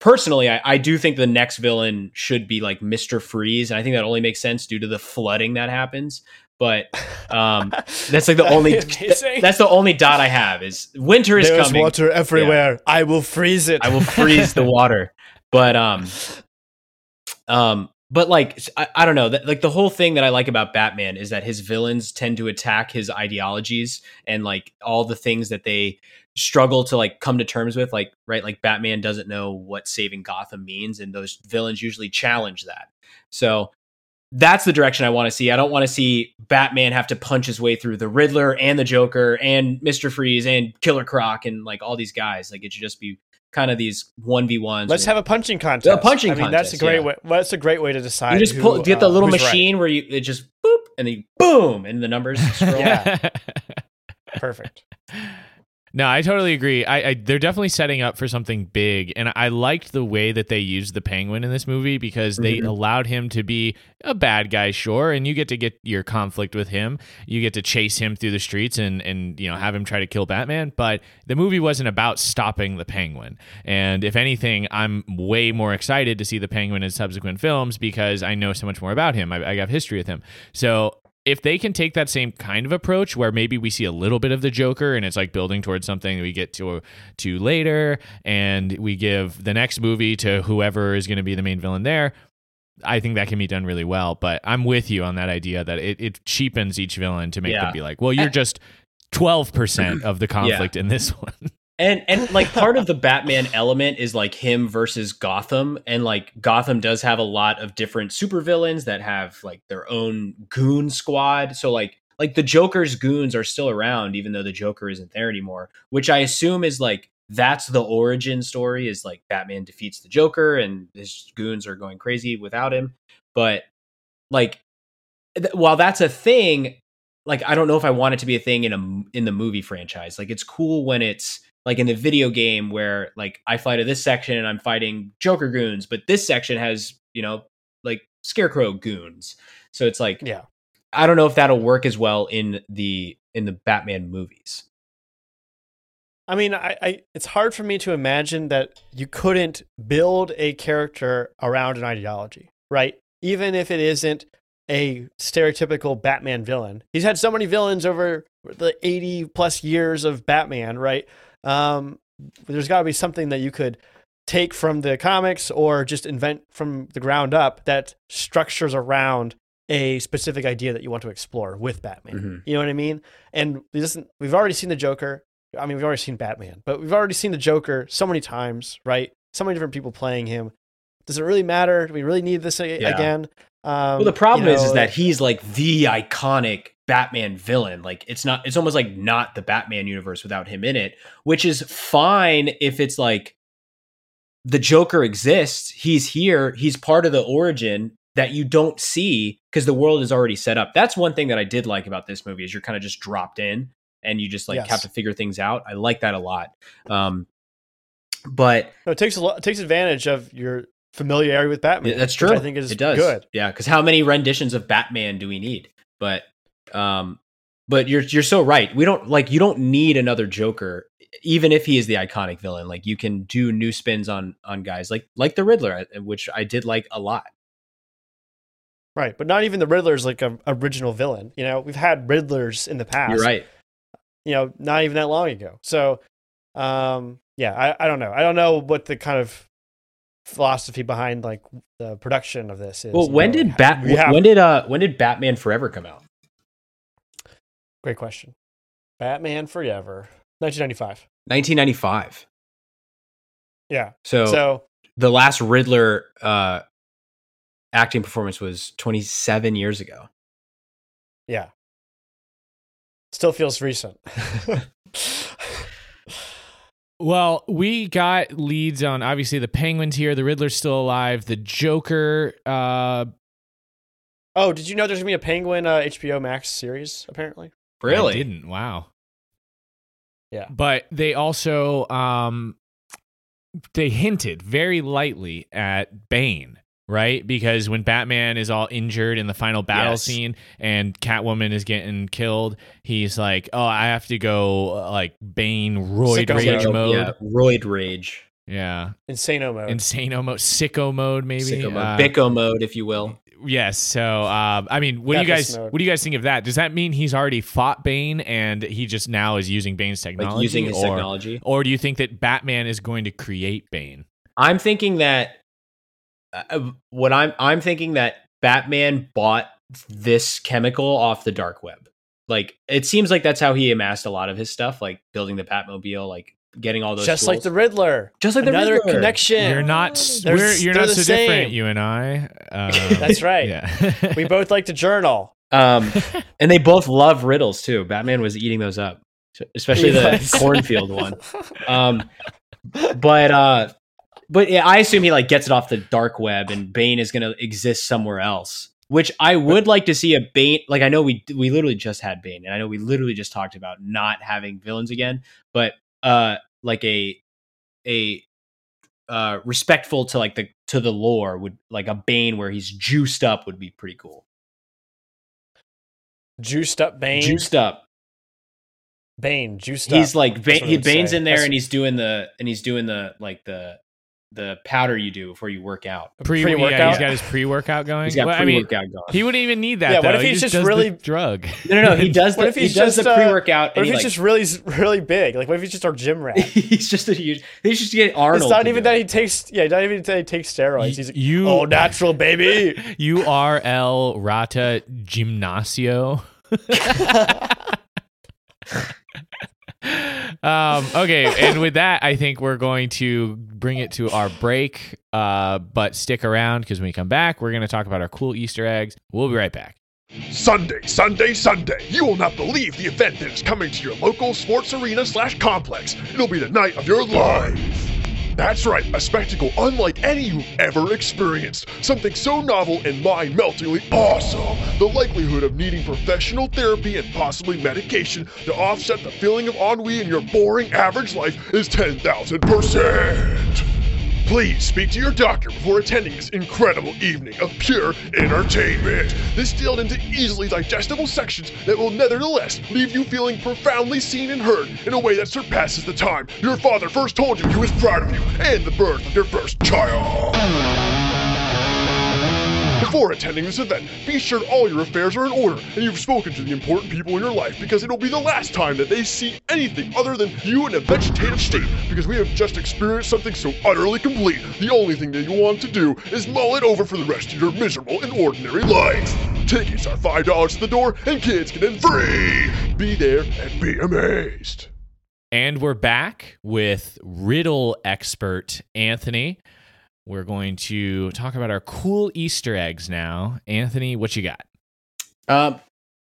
Speaker 3: personally, I, I do think the next villain should be like Mister Freeze, and I think that only makes sense due to the flooding that happens. But um, <laughs> that's like the only
Speaker 2: amazing.
Speaker 3: that's the only dot I have is winter is
Speaker 2: There's
Speaker 3: coming.
Speaker 2: water everywhere. I will freeze it.
Speaker 3: I will freeze the water. But um, um, but like I, I don't know, that, like the whole thing that I like about Batman is that his villains tend to attack his ideologies and like all the things that they struggle to like come to terms with. Like right, like Batman doesn't know what saving Gotham means, and those villains usually challenge that. So that's the direction I want to see. I don't want to see Batman have to punch his way through the Riddler and the Joker and Mister Freeze and Killer Croc and like all these guys. Like it should just be kind of these one v ones.
Speaker 2: Let's have a punching contest.
Speaker 3: A punching
Speaker 2: I mean, that's a great
Speaker 3: yeah.
Speaker 2: way. That's a great way to decide.
Speaker 3: You just
Speaker 2: who,
Speaker 3: pull, get the
Speaker 2: uh,
Speaker 3: little
Speaker 2: who's right.
Speaker 3: machine where you it just boop and then you boom and the numbers <laughs> scroll.
Speaker 2: Yeah. <laughs> Perfect.
Speaker 1: No, I totally agree. I, I they're definitely setting up for something big, and I liked the way that they used the Penguin in this movie because they
Speaker 3: Mhm.
Speaker 1: allowed him to be a bad guy, sure, and you get to get your conflict with him. You get to chase him through the streets and and you know have him try to kill Batman. But the movie wasn't about stopping the Penguin, and if anything, I'm way more excited to see the Penguin in subsequent films because I know so much more about him. I, I have history with him, so if they can take that same kind of approach where maybe we see a little bit of the joker and it's like building towards something that we get to to later and we give the next movie to whoever is going to be the main villain there i think that can be done really well. But i'm with you on that idea that it, it cheapens each villain to make
Speaker 3: Yeah.
Speaker 1: them be like well you're just 12% of the <clears throat> conflict in this <laughs> one
Speaker 3: And and like part of the Batman element is like him versus Gotham and like Gotham does have a lot of different supervillains that have like their own goon squad. So like like the Joker's goons are still around even though the Joker isn't there anymore, which I assume is like that's the origin story is like Batman defeats the Joker and his goons are going crazy without him. But like th- while that's a thing, like I don't know if I want it to be a thing in a in the movie franchise. Like it's cool when it's like in the video game where like I fly to this section and I'm fighting Joker goons, but this section has, you know, like Scarecrow goons. So it's like
Speaker 2: Yeah.
Speaker 3: I don't know if that'll work as well in the in the Batman movies.
Speaker 2: I mean, I, I it's hard for me to imagine that you couldn't build a character around an ideology, right? Even if it isn't a stereotypical Batman villain. He's had so many villains over the 80 plus years of Batman, right? Um, there's got to be something that you could take from the comics or just invent from the ground up that structures around a specific idea that you want to explore with Batman.
Speaker 3: Mhm.
Speaker 2: You know what I mean? And we've already seen the Joker. I mean, we've already seen Batman, but we've already seen the Joker so many times, right? So many different people playing him. Does it really matter? Do we really need this a-
Speaker 3: Yeah.
Speaker 2: again? Um,
Speaker 3: well, the problem
Speaker 2: you
Speaker 3: is, is that he's like the iconic Batman villain. Like it's not, it's almost like not the Batman universe without him in it, which is fine if it's like the Joker exists. He's here. He's part of the origin that you don't see because the world is already set up. That's one thing that I did like about this movie is you're kind of just dropped in and you just like
Speaker 2: Yes.
Speaker 3: have to figure things out. I like that a lot. Um, but
Speaker 2: no, it takes a lot, it takes advantage of your familiarity with Batman.
Speaker 3: Yeah, that's true.
Speaker 2: I think is
Speaker 3: it does.
Speaker 2: good.
Speaker 3: Yeah, because how many renditions of Batman do we need? But um, but you're you're so right. We don't like you don't need another Joker, even if he is the iconic villain. Like you can do new spins on on guys like like the Riddler, uh, which I did like a lot.
Speaker 2: Right, but not even the Riddler is like a original villain. You know, we've had Riddlers in the past.
Speaker 3: You're right.
Speaker 2: You know, not even that long ago. So, um, yeah, I, I don't know. I don't know what the kind of philosophy behind like the production of this is.
Speaker 3: Well,
Speaker 2: you
Speaker 3: when
Speaker 2: know.
Speaker 3: did Bat
Speaker 2: have-
Speaker 3: when did uh when did Batman Forever come out?
Speaker 2: Great question. Batman Forever, 1995.
Speaker 3: 1995.
Speaker 2: Yeah.
Speaker 3: So,
Speaker 2: So
Speaker 3: the last Riddler uh acting performance was 27 years ago.
Speaker 2: yeah, still feels recent. <laughs> <laughs>
Speaker 1: Well, we got leads on obviously the Penguins here. The Riddler's still alive. The Joker. Uh,
Speaker 2: oh, did you know there's gonna be a Penguin uh, HBO Max series? Apparently.
Speaker 1: Really I didn't. Wow.
Speaker 2: Yeah.
Speaker 1: But they also um they hinted very lightly at Bane, right? Because when Batman is all injured in the final battle
Speaker 3: Yes.
Speaker 1: scene and Catwoman is getting killed, he's like, "Oh, I have to go uh, like Bane roid
Speaker 2: Sicko
Speaker 1: rage
Speaker 2: mode.
Speaker 1: mode."
Speaker 3: Yeah, roid rage.
Speaker 1: Yeah.
Speaker 2: Insano mode.
Speaker 1: Insano mode, sicko mode, maybe.
Speaker 3: Sicko mode.
Speaker 1: Uh,
Speaker 3: Bicko mode, if you will.
Speaker 1: Yes. So, um, I mean, what do you guys
Speaker 2: mode.
Speaker 1: what do you guys think of that? Does that mean he's already fought Bane and he just now is using Bane's technology,
Speaker 3: Like using his
Speaker 1: or,
Speaker 3: technology.
Speaker 1: or do you think that Batman is going to create Bane?
Speaker 3: I'm thinking that uh, what I'm I'm thinking that Batman bought this chemical off the dark web. Like it seems like that's how he amassed a lot of his stuff, like building the Batmobile, like getting all those.
Speaker 2: Just like the Riddler.
Speaker 3: Just like the
Speaker 2: Another
Speaker 3: Riddler.
Speaker 2: connection.
Speaker 1: You're not we're, you're not
Speaker 2: the
Speaker 1: so
Speaker 2: same.
Speaker 1: different, you and I. <laughs> Um,
Speaker 2: That's right.
Speaker 1: Yeah. <laughs>
Speaker 2: We both like to journal.
Speaker 3: Um, <laughs> and they both love riddles too. Batman was eating those up, especially the cornfield one. Um, but uh, but yeah, I assume he like gets it off the dark web, and Bane is going to exist somewhere else. Which I would like to see a Bane. Like I know we we literally just had Bane, and I know we literally just talked about not having villains again. But uh, like a a uh respectful to like the to the lore would like a Bane where he's juiced up would be pretty cool.
Speaker 2: Juiced up Bane.
Speaker 3: Juiced up.
Speaker 2: Bane. Juiced
Speaker 3: he's
Speaker 2: up.
Speaker 3: like
Speaker 2: That's
Speaker 3: ba-
Speaker 2: what I
Speaker 3: he Bane's
Speaker 2: say.
Speaker 3: in there
Speaker 2: That's
Speaker 3: and he's doing the and he's doing the like the the powder you do before you work out.
Speaker 1: Pre-
Speaker 2: Pre-workout?
Speaker 1: Yeah, he's got his pre-workout going.
Speaker 3: He's got
Speaker 1: Well, I mean,
Speaker 3: pre-workout going.
Speaker 1: he wouldn't even need that.
Speaker 2: Yeah, what
Speaker 1: though.
Speaker 2: if
Speaker 1: He
Speaker 2: he's just really-
Speaker 1: drug? <laughs>
Speaker 3: No, no, no. He <laughs> does
Speaker 2: What
Speaker 3: the
Speaker 2: if
Speaker 3: he
Speaker 2: he's
Speaker 3: does
Speaker 2: just,
Speaker 3: the
Speaker 2: uh,
Speaker 3: pre-workout
Speaker 2: What if
Speaker 3: he
Speaker 2: he's
Speaker 3: like,
Speaker 2: just really, really big? Like, what if he's just our gym rat? <laughs>
Speaker 3: he's just a huge. They just get Arnold.
Speaker 2: it's not even that he takes. Yeah, not even that he takes steroids. He's like,
Speaker 1: you-
Speaker 2: all natural, baby.
Speaker 1: U R L Rata Gimnasio. Um, okay, and with that, I think we're going to bring it to our break. Uh, but stick around because when we come back, we're going to talk about our cool Easter eggs. We'll be right back.
Speaker 10: Sunday, Sunday, Sunday. You will not believe the event that is coming to your local sports arena slash complex. It'll be the night of your life. That's right, a spectacle unlike any you've ever experienced. Something so novel and mind meltingly awesome. The likelihood of needing professional therapy and possibly medication to offset the feeling of ennui in your boring average life is 10,000%. Please speak to your doctor before attending this incredible evening of pure entertainment. Distilled into easily digestible sections that will nevertheless leave you feeling profoundly seen and heard in a way that surpasses the time your father first told you he was proud of you and the birth of your first child. Before attending this event, be sure all your affairs are in order and you've spoken to the important people in your life because it'll be the last time that they see anything other than you in a vegetative state because we have just experienced something so utterly complete. The only thing that you want to do is mull it over for the rest of your miserable and ordinary life. Tickets are $5 at the door and kids get in free. Be there and be amazed.
Speaker 1: And we're back with riddle expert Anthony. We're going to talk about our cool Easter eggs now. Anthony, what you got?
Speaker 3: Um,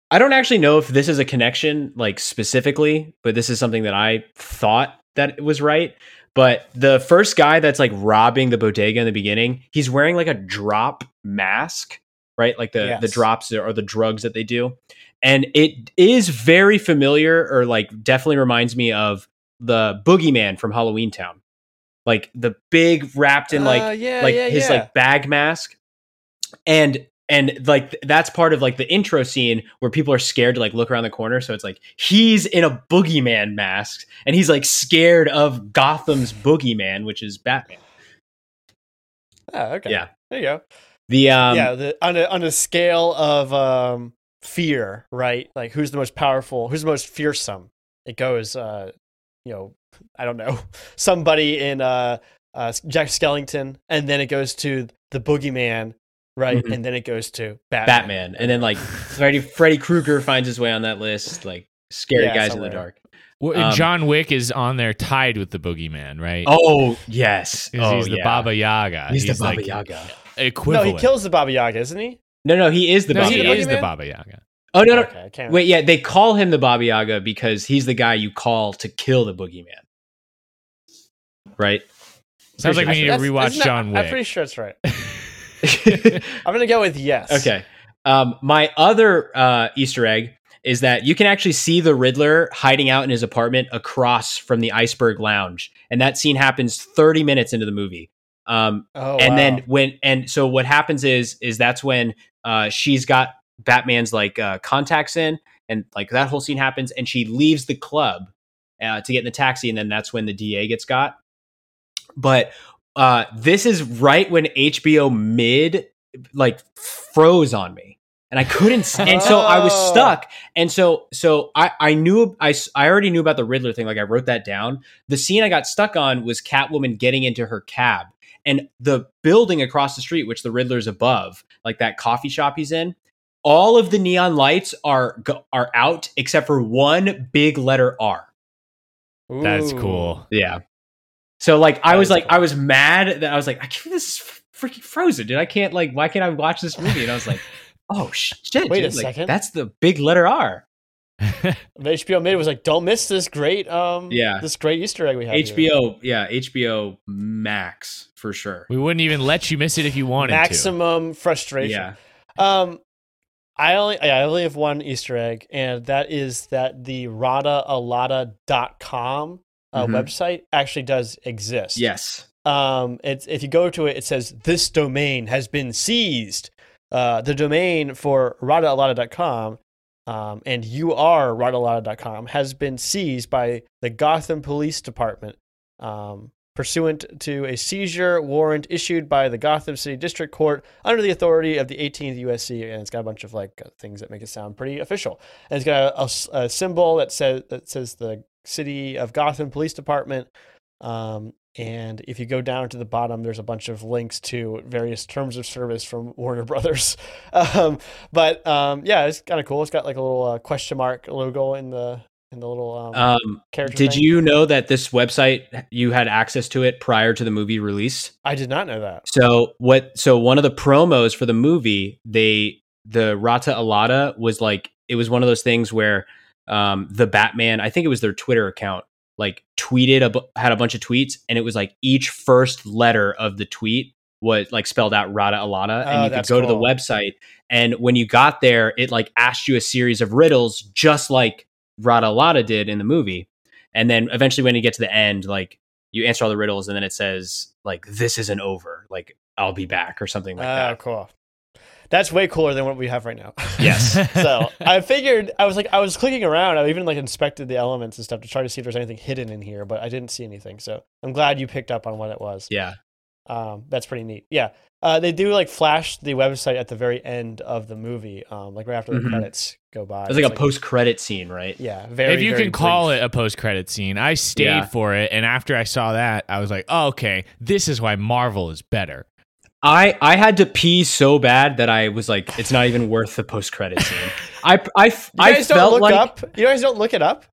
Speaker 3: I don't actually know if this is a connection, like specifically, but this is something that I thought that it was right. But the first guy that's like robbing the bodega in the beginning, he's wearing like a drop mask, right? Like the the drops or the drugs that they do, and it is very familiar, or like definitely reminds me of the boogeyman from Halloween Town, like the big wrapped in like
Speaker 2: Uh, yeah,
Speaker 3: like
Speaker 2: yeah,
Speaker 3: his
Speaker 2: yeah.
Speaker 3: like bag mask, and and like th- that's part of like the intro scene where people are scared to like look around the corner so it's like he's in a boogeyman mask and he's like scared of gotham's boogeyman which is batman
Speaker 2: Oh, okay.
Speaker 3: yeah
Speaker 2: There you go.
Speaker 3: the um
Speaker 2: yeah, the, on a on a scale of um, fear, right? Like who's the most powerful? Who's the most fearsome? It goes, uh, you know, <laughs> I don't know, <laughs> somebody in uh, uh, Jack Skellington, and then it goes to the boogeyman, right?
Speaker 3: Mhm.
Speaker 2: And then it goes to Batman.
Speaker 3: batman and then like freddy freddy krueger finds his way on that list like scary
Speaker 2: Yeah,
Speaker 3: guys in the dark
Speaker 1: Well,
Speaker 3: Um,
Speaker 1: John Wick is on there tied with the boogeyman, right?
Speaker 3: oh yes, oh,
Speaker 1: he's the
Speaker 3: yeah.
Speaker 1: Baba Yaga.
Speaker 3: he's, the baba
Speaker 1: like
Speaker 3: yaga
Speaker 2: No, he kills the Baba Yaga, isn't he?
Speaker 3: no no he is the
Speaker 1: no,
Speaker 3: baba
Speaker 1: he
Speaker 3: yaga
Speaker 1: is the? Baba Yaga.
Speaker 3: Oh no no
Speaker 2: Okay, I can't.
Speaker 3: wait yeah they call him the baba yaga because he's the guy you call to kill the boogeyman right
Speaker 1: Sounds like we need to rewatch
Speaker 2: that-
Speaker 1: John
Speaker 2: I'm pretty sure it's right. <laughs> I'm gonna go with yes.
Speaker 3: Okay. Um, my other uh, Easter egg is that you can actually see the Riddler hiding out in his apartment across from the Iceberg Lounge, and that scene happens 30 minutes into the movie. Um,
Speaker 2: Oh,
Speaker 3: and
Speaker 2: wow.
Speaker 3: then when and so what happens is is that's when uh, she's got Batman's like uh, contacts in, and like that whole scene happens, and she leaves the club uh, to get in the taxi, and then that's when the DA gets got. But uh, this is right when HBO mid like froze on me and I couldn't, and so I was
Speaker 2: Oh.
Speaker 3: stuck. And so, so I, I knew, I, I already knew about the Riddler thing. Like I wrote that down. The scene I got stuck on was Catwoman getting into her cab and the building across the street, which the Riddler's above, like that coffee shop he's in. All of the neon lights are are out except for one big letter R.
Speaker 1: That's cool.
Speaker 3: Yeah. So like I was like
Speaker 2: cool.
Speaker 3: I was mad that I was like I can't this is freaking frozen, dude. I can't like why can't I watch this movie? And I was like, <laughs> oh shit,
Speaker 2: Wait a
Speaker 3: dude, like,
Speaker 2: second.
Speaker 3: That's the big letter R.
Speaker 2: The HBO mid was like, don't miss this great um
Speaker 3: Yeah.
Speaker 2: this great Easter egg we have. here."
Speaker 3: HBO, yeah, HBO Max for sure.
Speaker 1: we wouldn't even let you miss it if you wanted
Speaker 2: maximum frustration.
Speaker 3: Yeah.
Speaker 2: Um, I only I only have one Easter egg, and that is that the rataalada.com uh,
Speaker 3: Mhm.
Speaker 2: website actually does exist.
Speaker 3: Yes.
Speaker 2: Um, it's if you go to it, it says this domain has been seized. Uh, the domain for rataalada.com um, and you are rataalada.com has been seized by the Gotham Police Department um, pursuant to a seizure warrant issued by the Gotham City District Court under the authority of the 18th USC, and it's got a bunch of like uh, things that make it sound pretty official. And it's got a symbol that says that says the City of Gotham Police Department. Um, and if you go down to the bottom, there's a bunch of links to various terms of service from Warner Brothers. <laughs> Um, but um, yeah, it's kind of cool. It's got like a little uh, question mark logo in the in the little um,
Speaker 3: Um,
Speaker 2: character.
Speaker 3: did
Speaker 2: thing?
Speaker 3: you know that this website you had access to it prior to the movie release?
Speaker 2: I did not know that.
Speaker 3: So what? So one of the promos for the movie, they the Rata Alada was like it was one of those things where um, the Batman, I think it was their Twitter account, like tweeted a bu- had a bunch of tweets, and it was like each first letter of the tweet was like spelled out Rata Alada,
Speaker 2: Oh,
Speaker 3: and you could go to the website, and when you got there, it like asked you a series of riddles, just like Rata Alada did in the movie, and then eventually when you get to the end, like you answer all the riddles, and then it says like this isn't over, like I'll be back or something like
Speaker 2: Oh,
Speaker 3: that.
Speaker 2: Ah, cool. That's way cooler than what we have right now.
Speaker 3: Yes. <laughs>
Speaker 2: so I figured I was like I was clicking around. I even like inspected the elements and stuff to try to see if there's anything hidden in here, but I didn't see anything. So I'm glad you picked up on what it was.
Speaker 3: Yeah.
Speaker 2: Um, that's pretty neat. Yeah. Uh, they do like flash the website at the very end of the movie, um, like right after the
Speaker 3: Mhm.
Speaker 2: credits go by.
Speaker 3: It's like a
Speaker 2: It's
Speaker 3: post credit scene, right?
Speaker 2: Yeah, very.
Speaker 1: if you
Speaker 2: very
Speaker 1: can call it a post credit scene, I stayed
Speaker 3: Yeah.
Speaker 1: for it, and after I saw that, I was like, oh, okay, this is why Marvel is better.
Speaker 3: I I had to pee so bad that I was like, it's not even worth the post credit scene. I I <laughs>
Speaker 2: You
Speaker 3: I
Speaker 2: guys don't
Speaker 3: felt
Speaker 2: look
Speaker 3: like
Speaker 2: up. You guys don't look it up.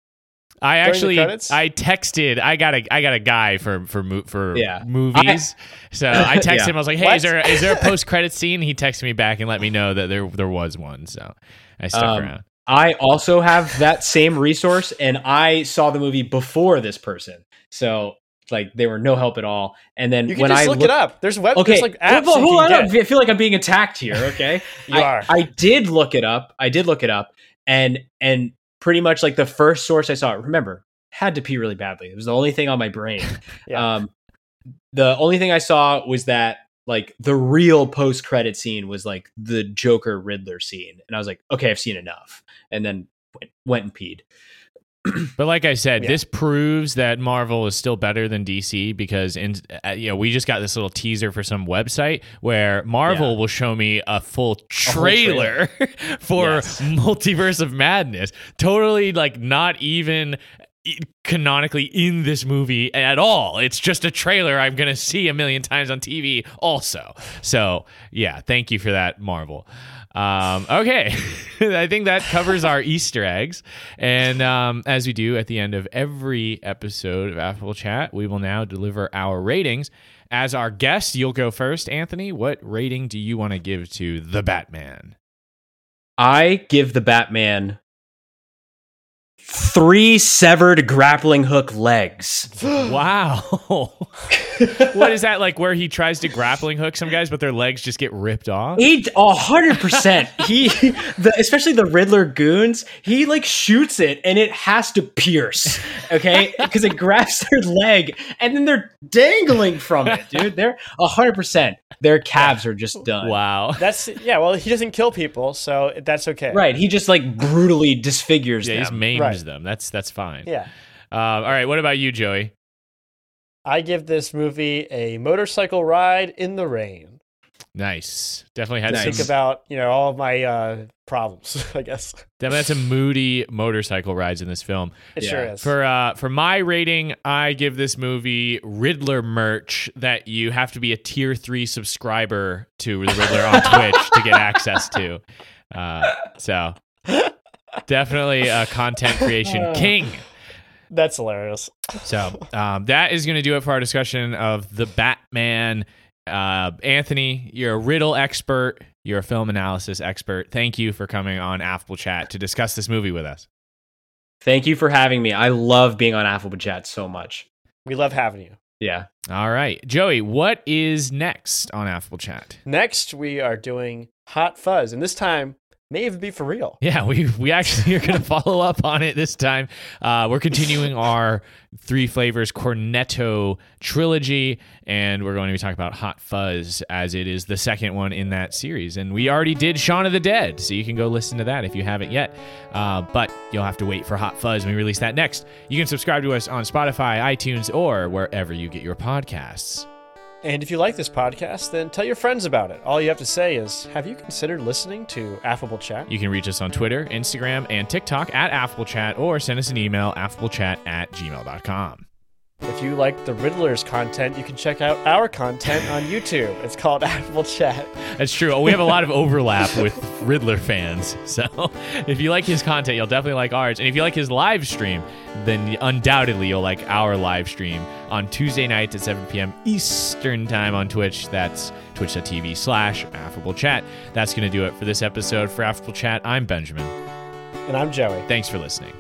Speaker 1: I actually? I texted I got a I got a guy for for for
Speaker 3: Yeah.
Speaker 1: movies. so I <laughs> texted
Speaker 3: Yeah.
Speaker 1: him. I was like, "Hey,
Speaker 2: What?
Speaker 1: is there is there a <laughs> post credit scene?" He texted me back and let me know that there there was one. So I stuck
Speaker 3: Um,
Speaker 1: around.
Speaker 3: I also have that same resource, and I saw the movie before this person, so like they were no help at all. And then
Speaker 2: You can
Speaker 3: when
Speaker 2: just
Speaker 3: I
Speaker 2: look
Speaker 3: looked-
Speaker 2: it up. There's web.
Speaker 3: Okay,
Speaker 2: There's like apps.
Speaker 3: well, hold on.
Speaker 2: get.
Speaker 3: I feel like I'm being attacked here. Okay, <laughs>
Speaker 2: You
Speaker 3: I,
Speaker 2: are.
Speaker 3: I did look it up. I did look it up, and and pretty much like the first source I saw. Remember, had to pee really badly. It was the only thing on my brain. <laughs>
Speaker 2: Yeah.
Speaker 3: Um, the only thing I saw was that like the real post credit scene was like the Joker Riddler scene, and I was like, okay, I've seen enough, and then went, went and peed. <clears throat>
Speaker 1: But like I said,
Speaker 2: Yeah.
Speaker 1: this proves that Marvel is still better than DC because in uh, you know we just got this little teaser for some website where Marvel
Speaker 3: Yeah.
Speaker 1: will show me a full
Speaker 3: whole
Speaker 1: trailer, <laughs> for
Speaker 3: Yes.
Speaker 1: Multiverse of Madness. Totally like not even canonically in this movie at all. It's just a trailer I'm going to see a million times on TV also. So, yeah, thank you for that Marvel. Um, okay, <laughs> I think that covers our Easter eggs. And um, as we do at the end of every episode of Affable Chat, we will now deliver our ratings. As our guest, you'll go first, Anthony. What rating do you want to give to The Batman?
Speaker 3: I give the Batman three severed grappling hook legs. <gasps>
Speaker 1: Wow. <laughs> what is that like where he tries to grappling hook some guys, but their legs just get ripped off?
Speaker 3: He a hundred percent. He, <laughs> the, especially the Riddler goons, he like shoots it and it has to pierce. Okay, <laughs> because it grabs their leg and then they're dangling from it, dude. They're a hundred percent. Their calves are just done.
Speaker 1: Wow.
Speaker 2: That's yeah. Well, he doesn't kill people, so that's okay.
Speaker 3: Right. He just like brutally disfigures
Speaker 1: Yeah, he just
Speaker 3: them.
Speaker 1: maims
Speaker 2: Right.
Speaker 1: them. That's that's fine.
Speaker 2: Yeah.
Speaker 1: Uh, all right. What about you, Joey?
Speaker 2: I give this movie a motorcycle ride in the rain.
Speaker 1: Nice. Definitely had
Speaker 3: Nice.
Speaker 2: Think about you know all of my uh, problems. <laughs> I guess
Speaker 1: Definitely had some moody motorcycle rides in this film.
Speaker 2: it
Speaker 3: Yeah.
Speaker 2: sure is.
Speaker 1: For uh, for my rating, I give this movie Riddler merch that you have to be a tier three subscriber to the Riddler on <laughs> Twitch to get access to. Uh, so definitely a content creation <laughs> king.
Speaker 2: That's hilarious.
Speaker 1: So um, that is going to do it for our discussion of the Batman. Uh, Anthony, you're a riddle expert. You're a film analysis expert. Thank you for coming on Affable Chat to discuss this movie with us.
Speaker 3: Thank you for having me. I love being on Affable Chat so much.
Speaker 2: We love having you.
Speaker 3: Yeah.
Speaker 1: All right, Joey, what is next on Affable Chat?
Speaker 2: Next, we are doing Hot Fuzz, and this time may even be for real.
Speaker 1: Yeah, we we actually are going <laughs> to follow up on it this time. Uh, we're continuing our three flavors cornetto trilogy, and we're going to be talking about Hot Fuzz as it is the second one in that series. And we already did Shaun of the Dead, so you can go listen to that if you haven't yet. Uh, but you'll have to wait for Hot Fuzz when we release that next. You can subscribe to us on Spotify, iTunes, or wherever you get your podcasts.
Speaker 2: And if you like this podcast, then tell your friends about it. All you have to say is, "Have you considered listening to Affable Chat?"
Speaker 1: You can reach us on Twitter, Instagram, and TikTok at AffableChat or send us an email, affablechat at gmail.com.
Speaker 2: if you like the Riddler's content, you can check out our content on YouTube. It's called <laughs> Affable Chat.
Speaker 1: That's true. We have a lot of overlap with Riddler fans. <laughs> So if you like his content, you'll definitely like ours. And if you like his live stream, then undoubtedly you'll like our live stream on Tuesday nights at 7 p.m. Eastern Time on Twitch. That's twitch.tv slash affable chat. That's going to do it for this episode. For Affable Chat, I'm Benjamin.
Speaker 2: And I'm Joey.
Speaker 1: Thanks for listening.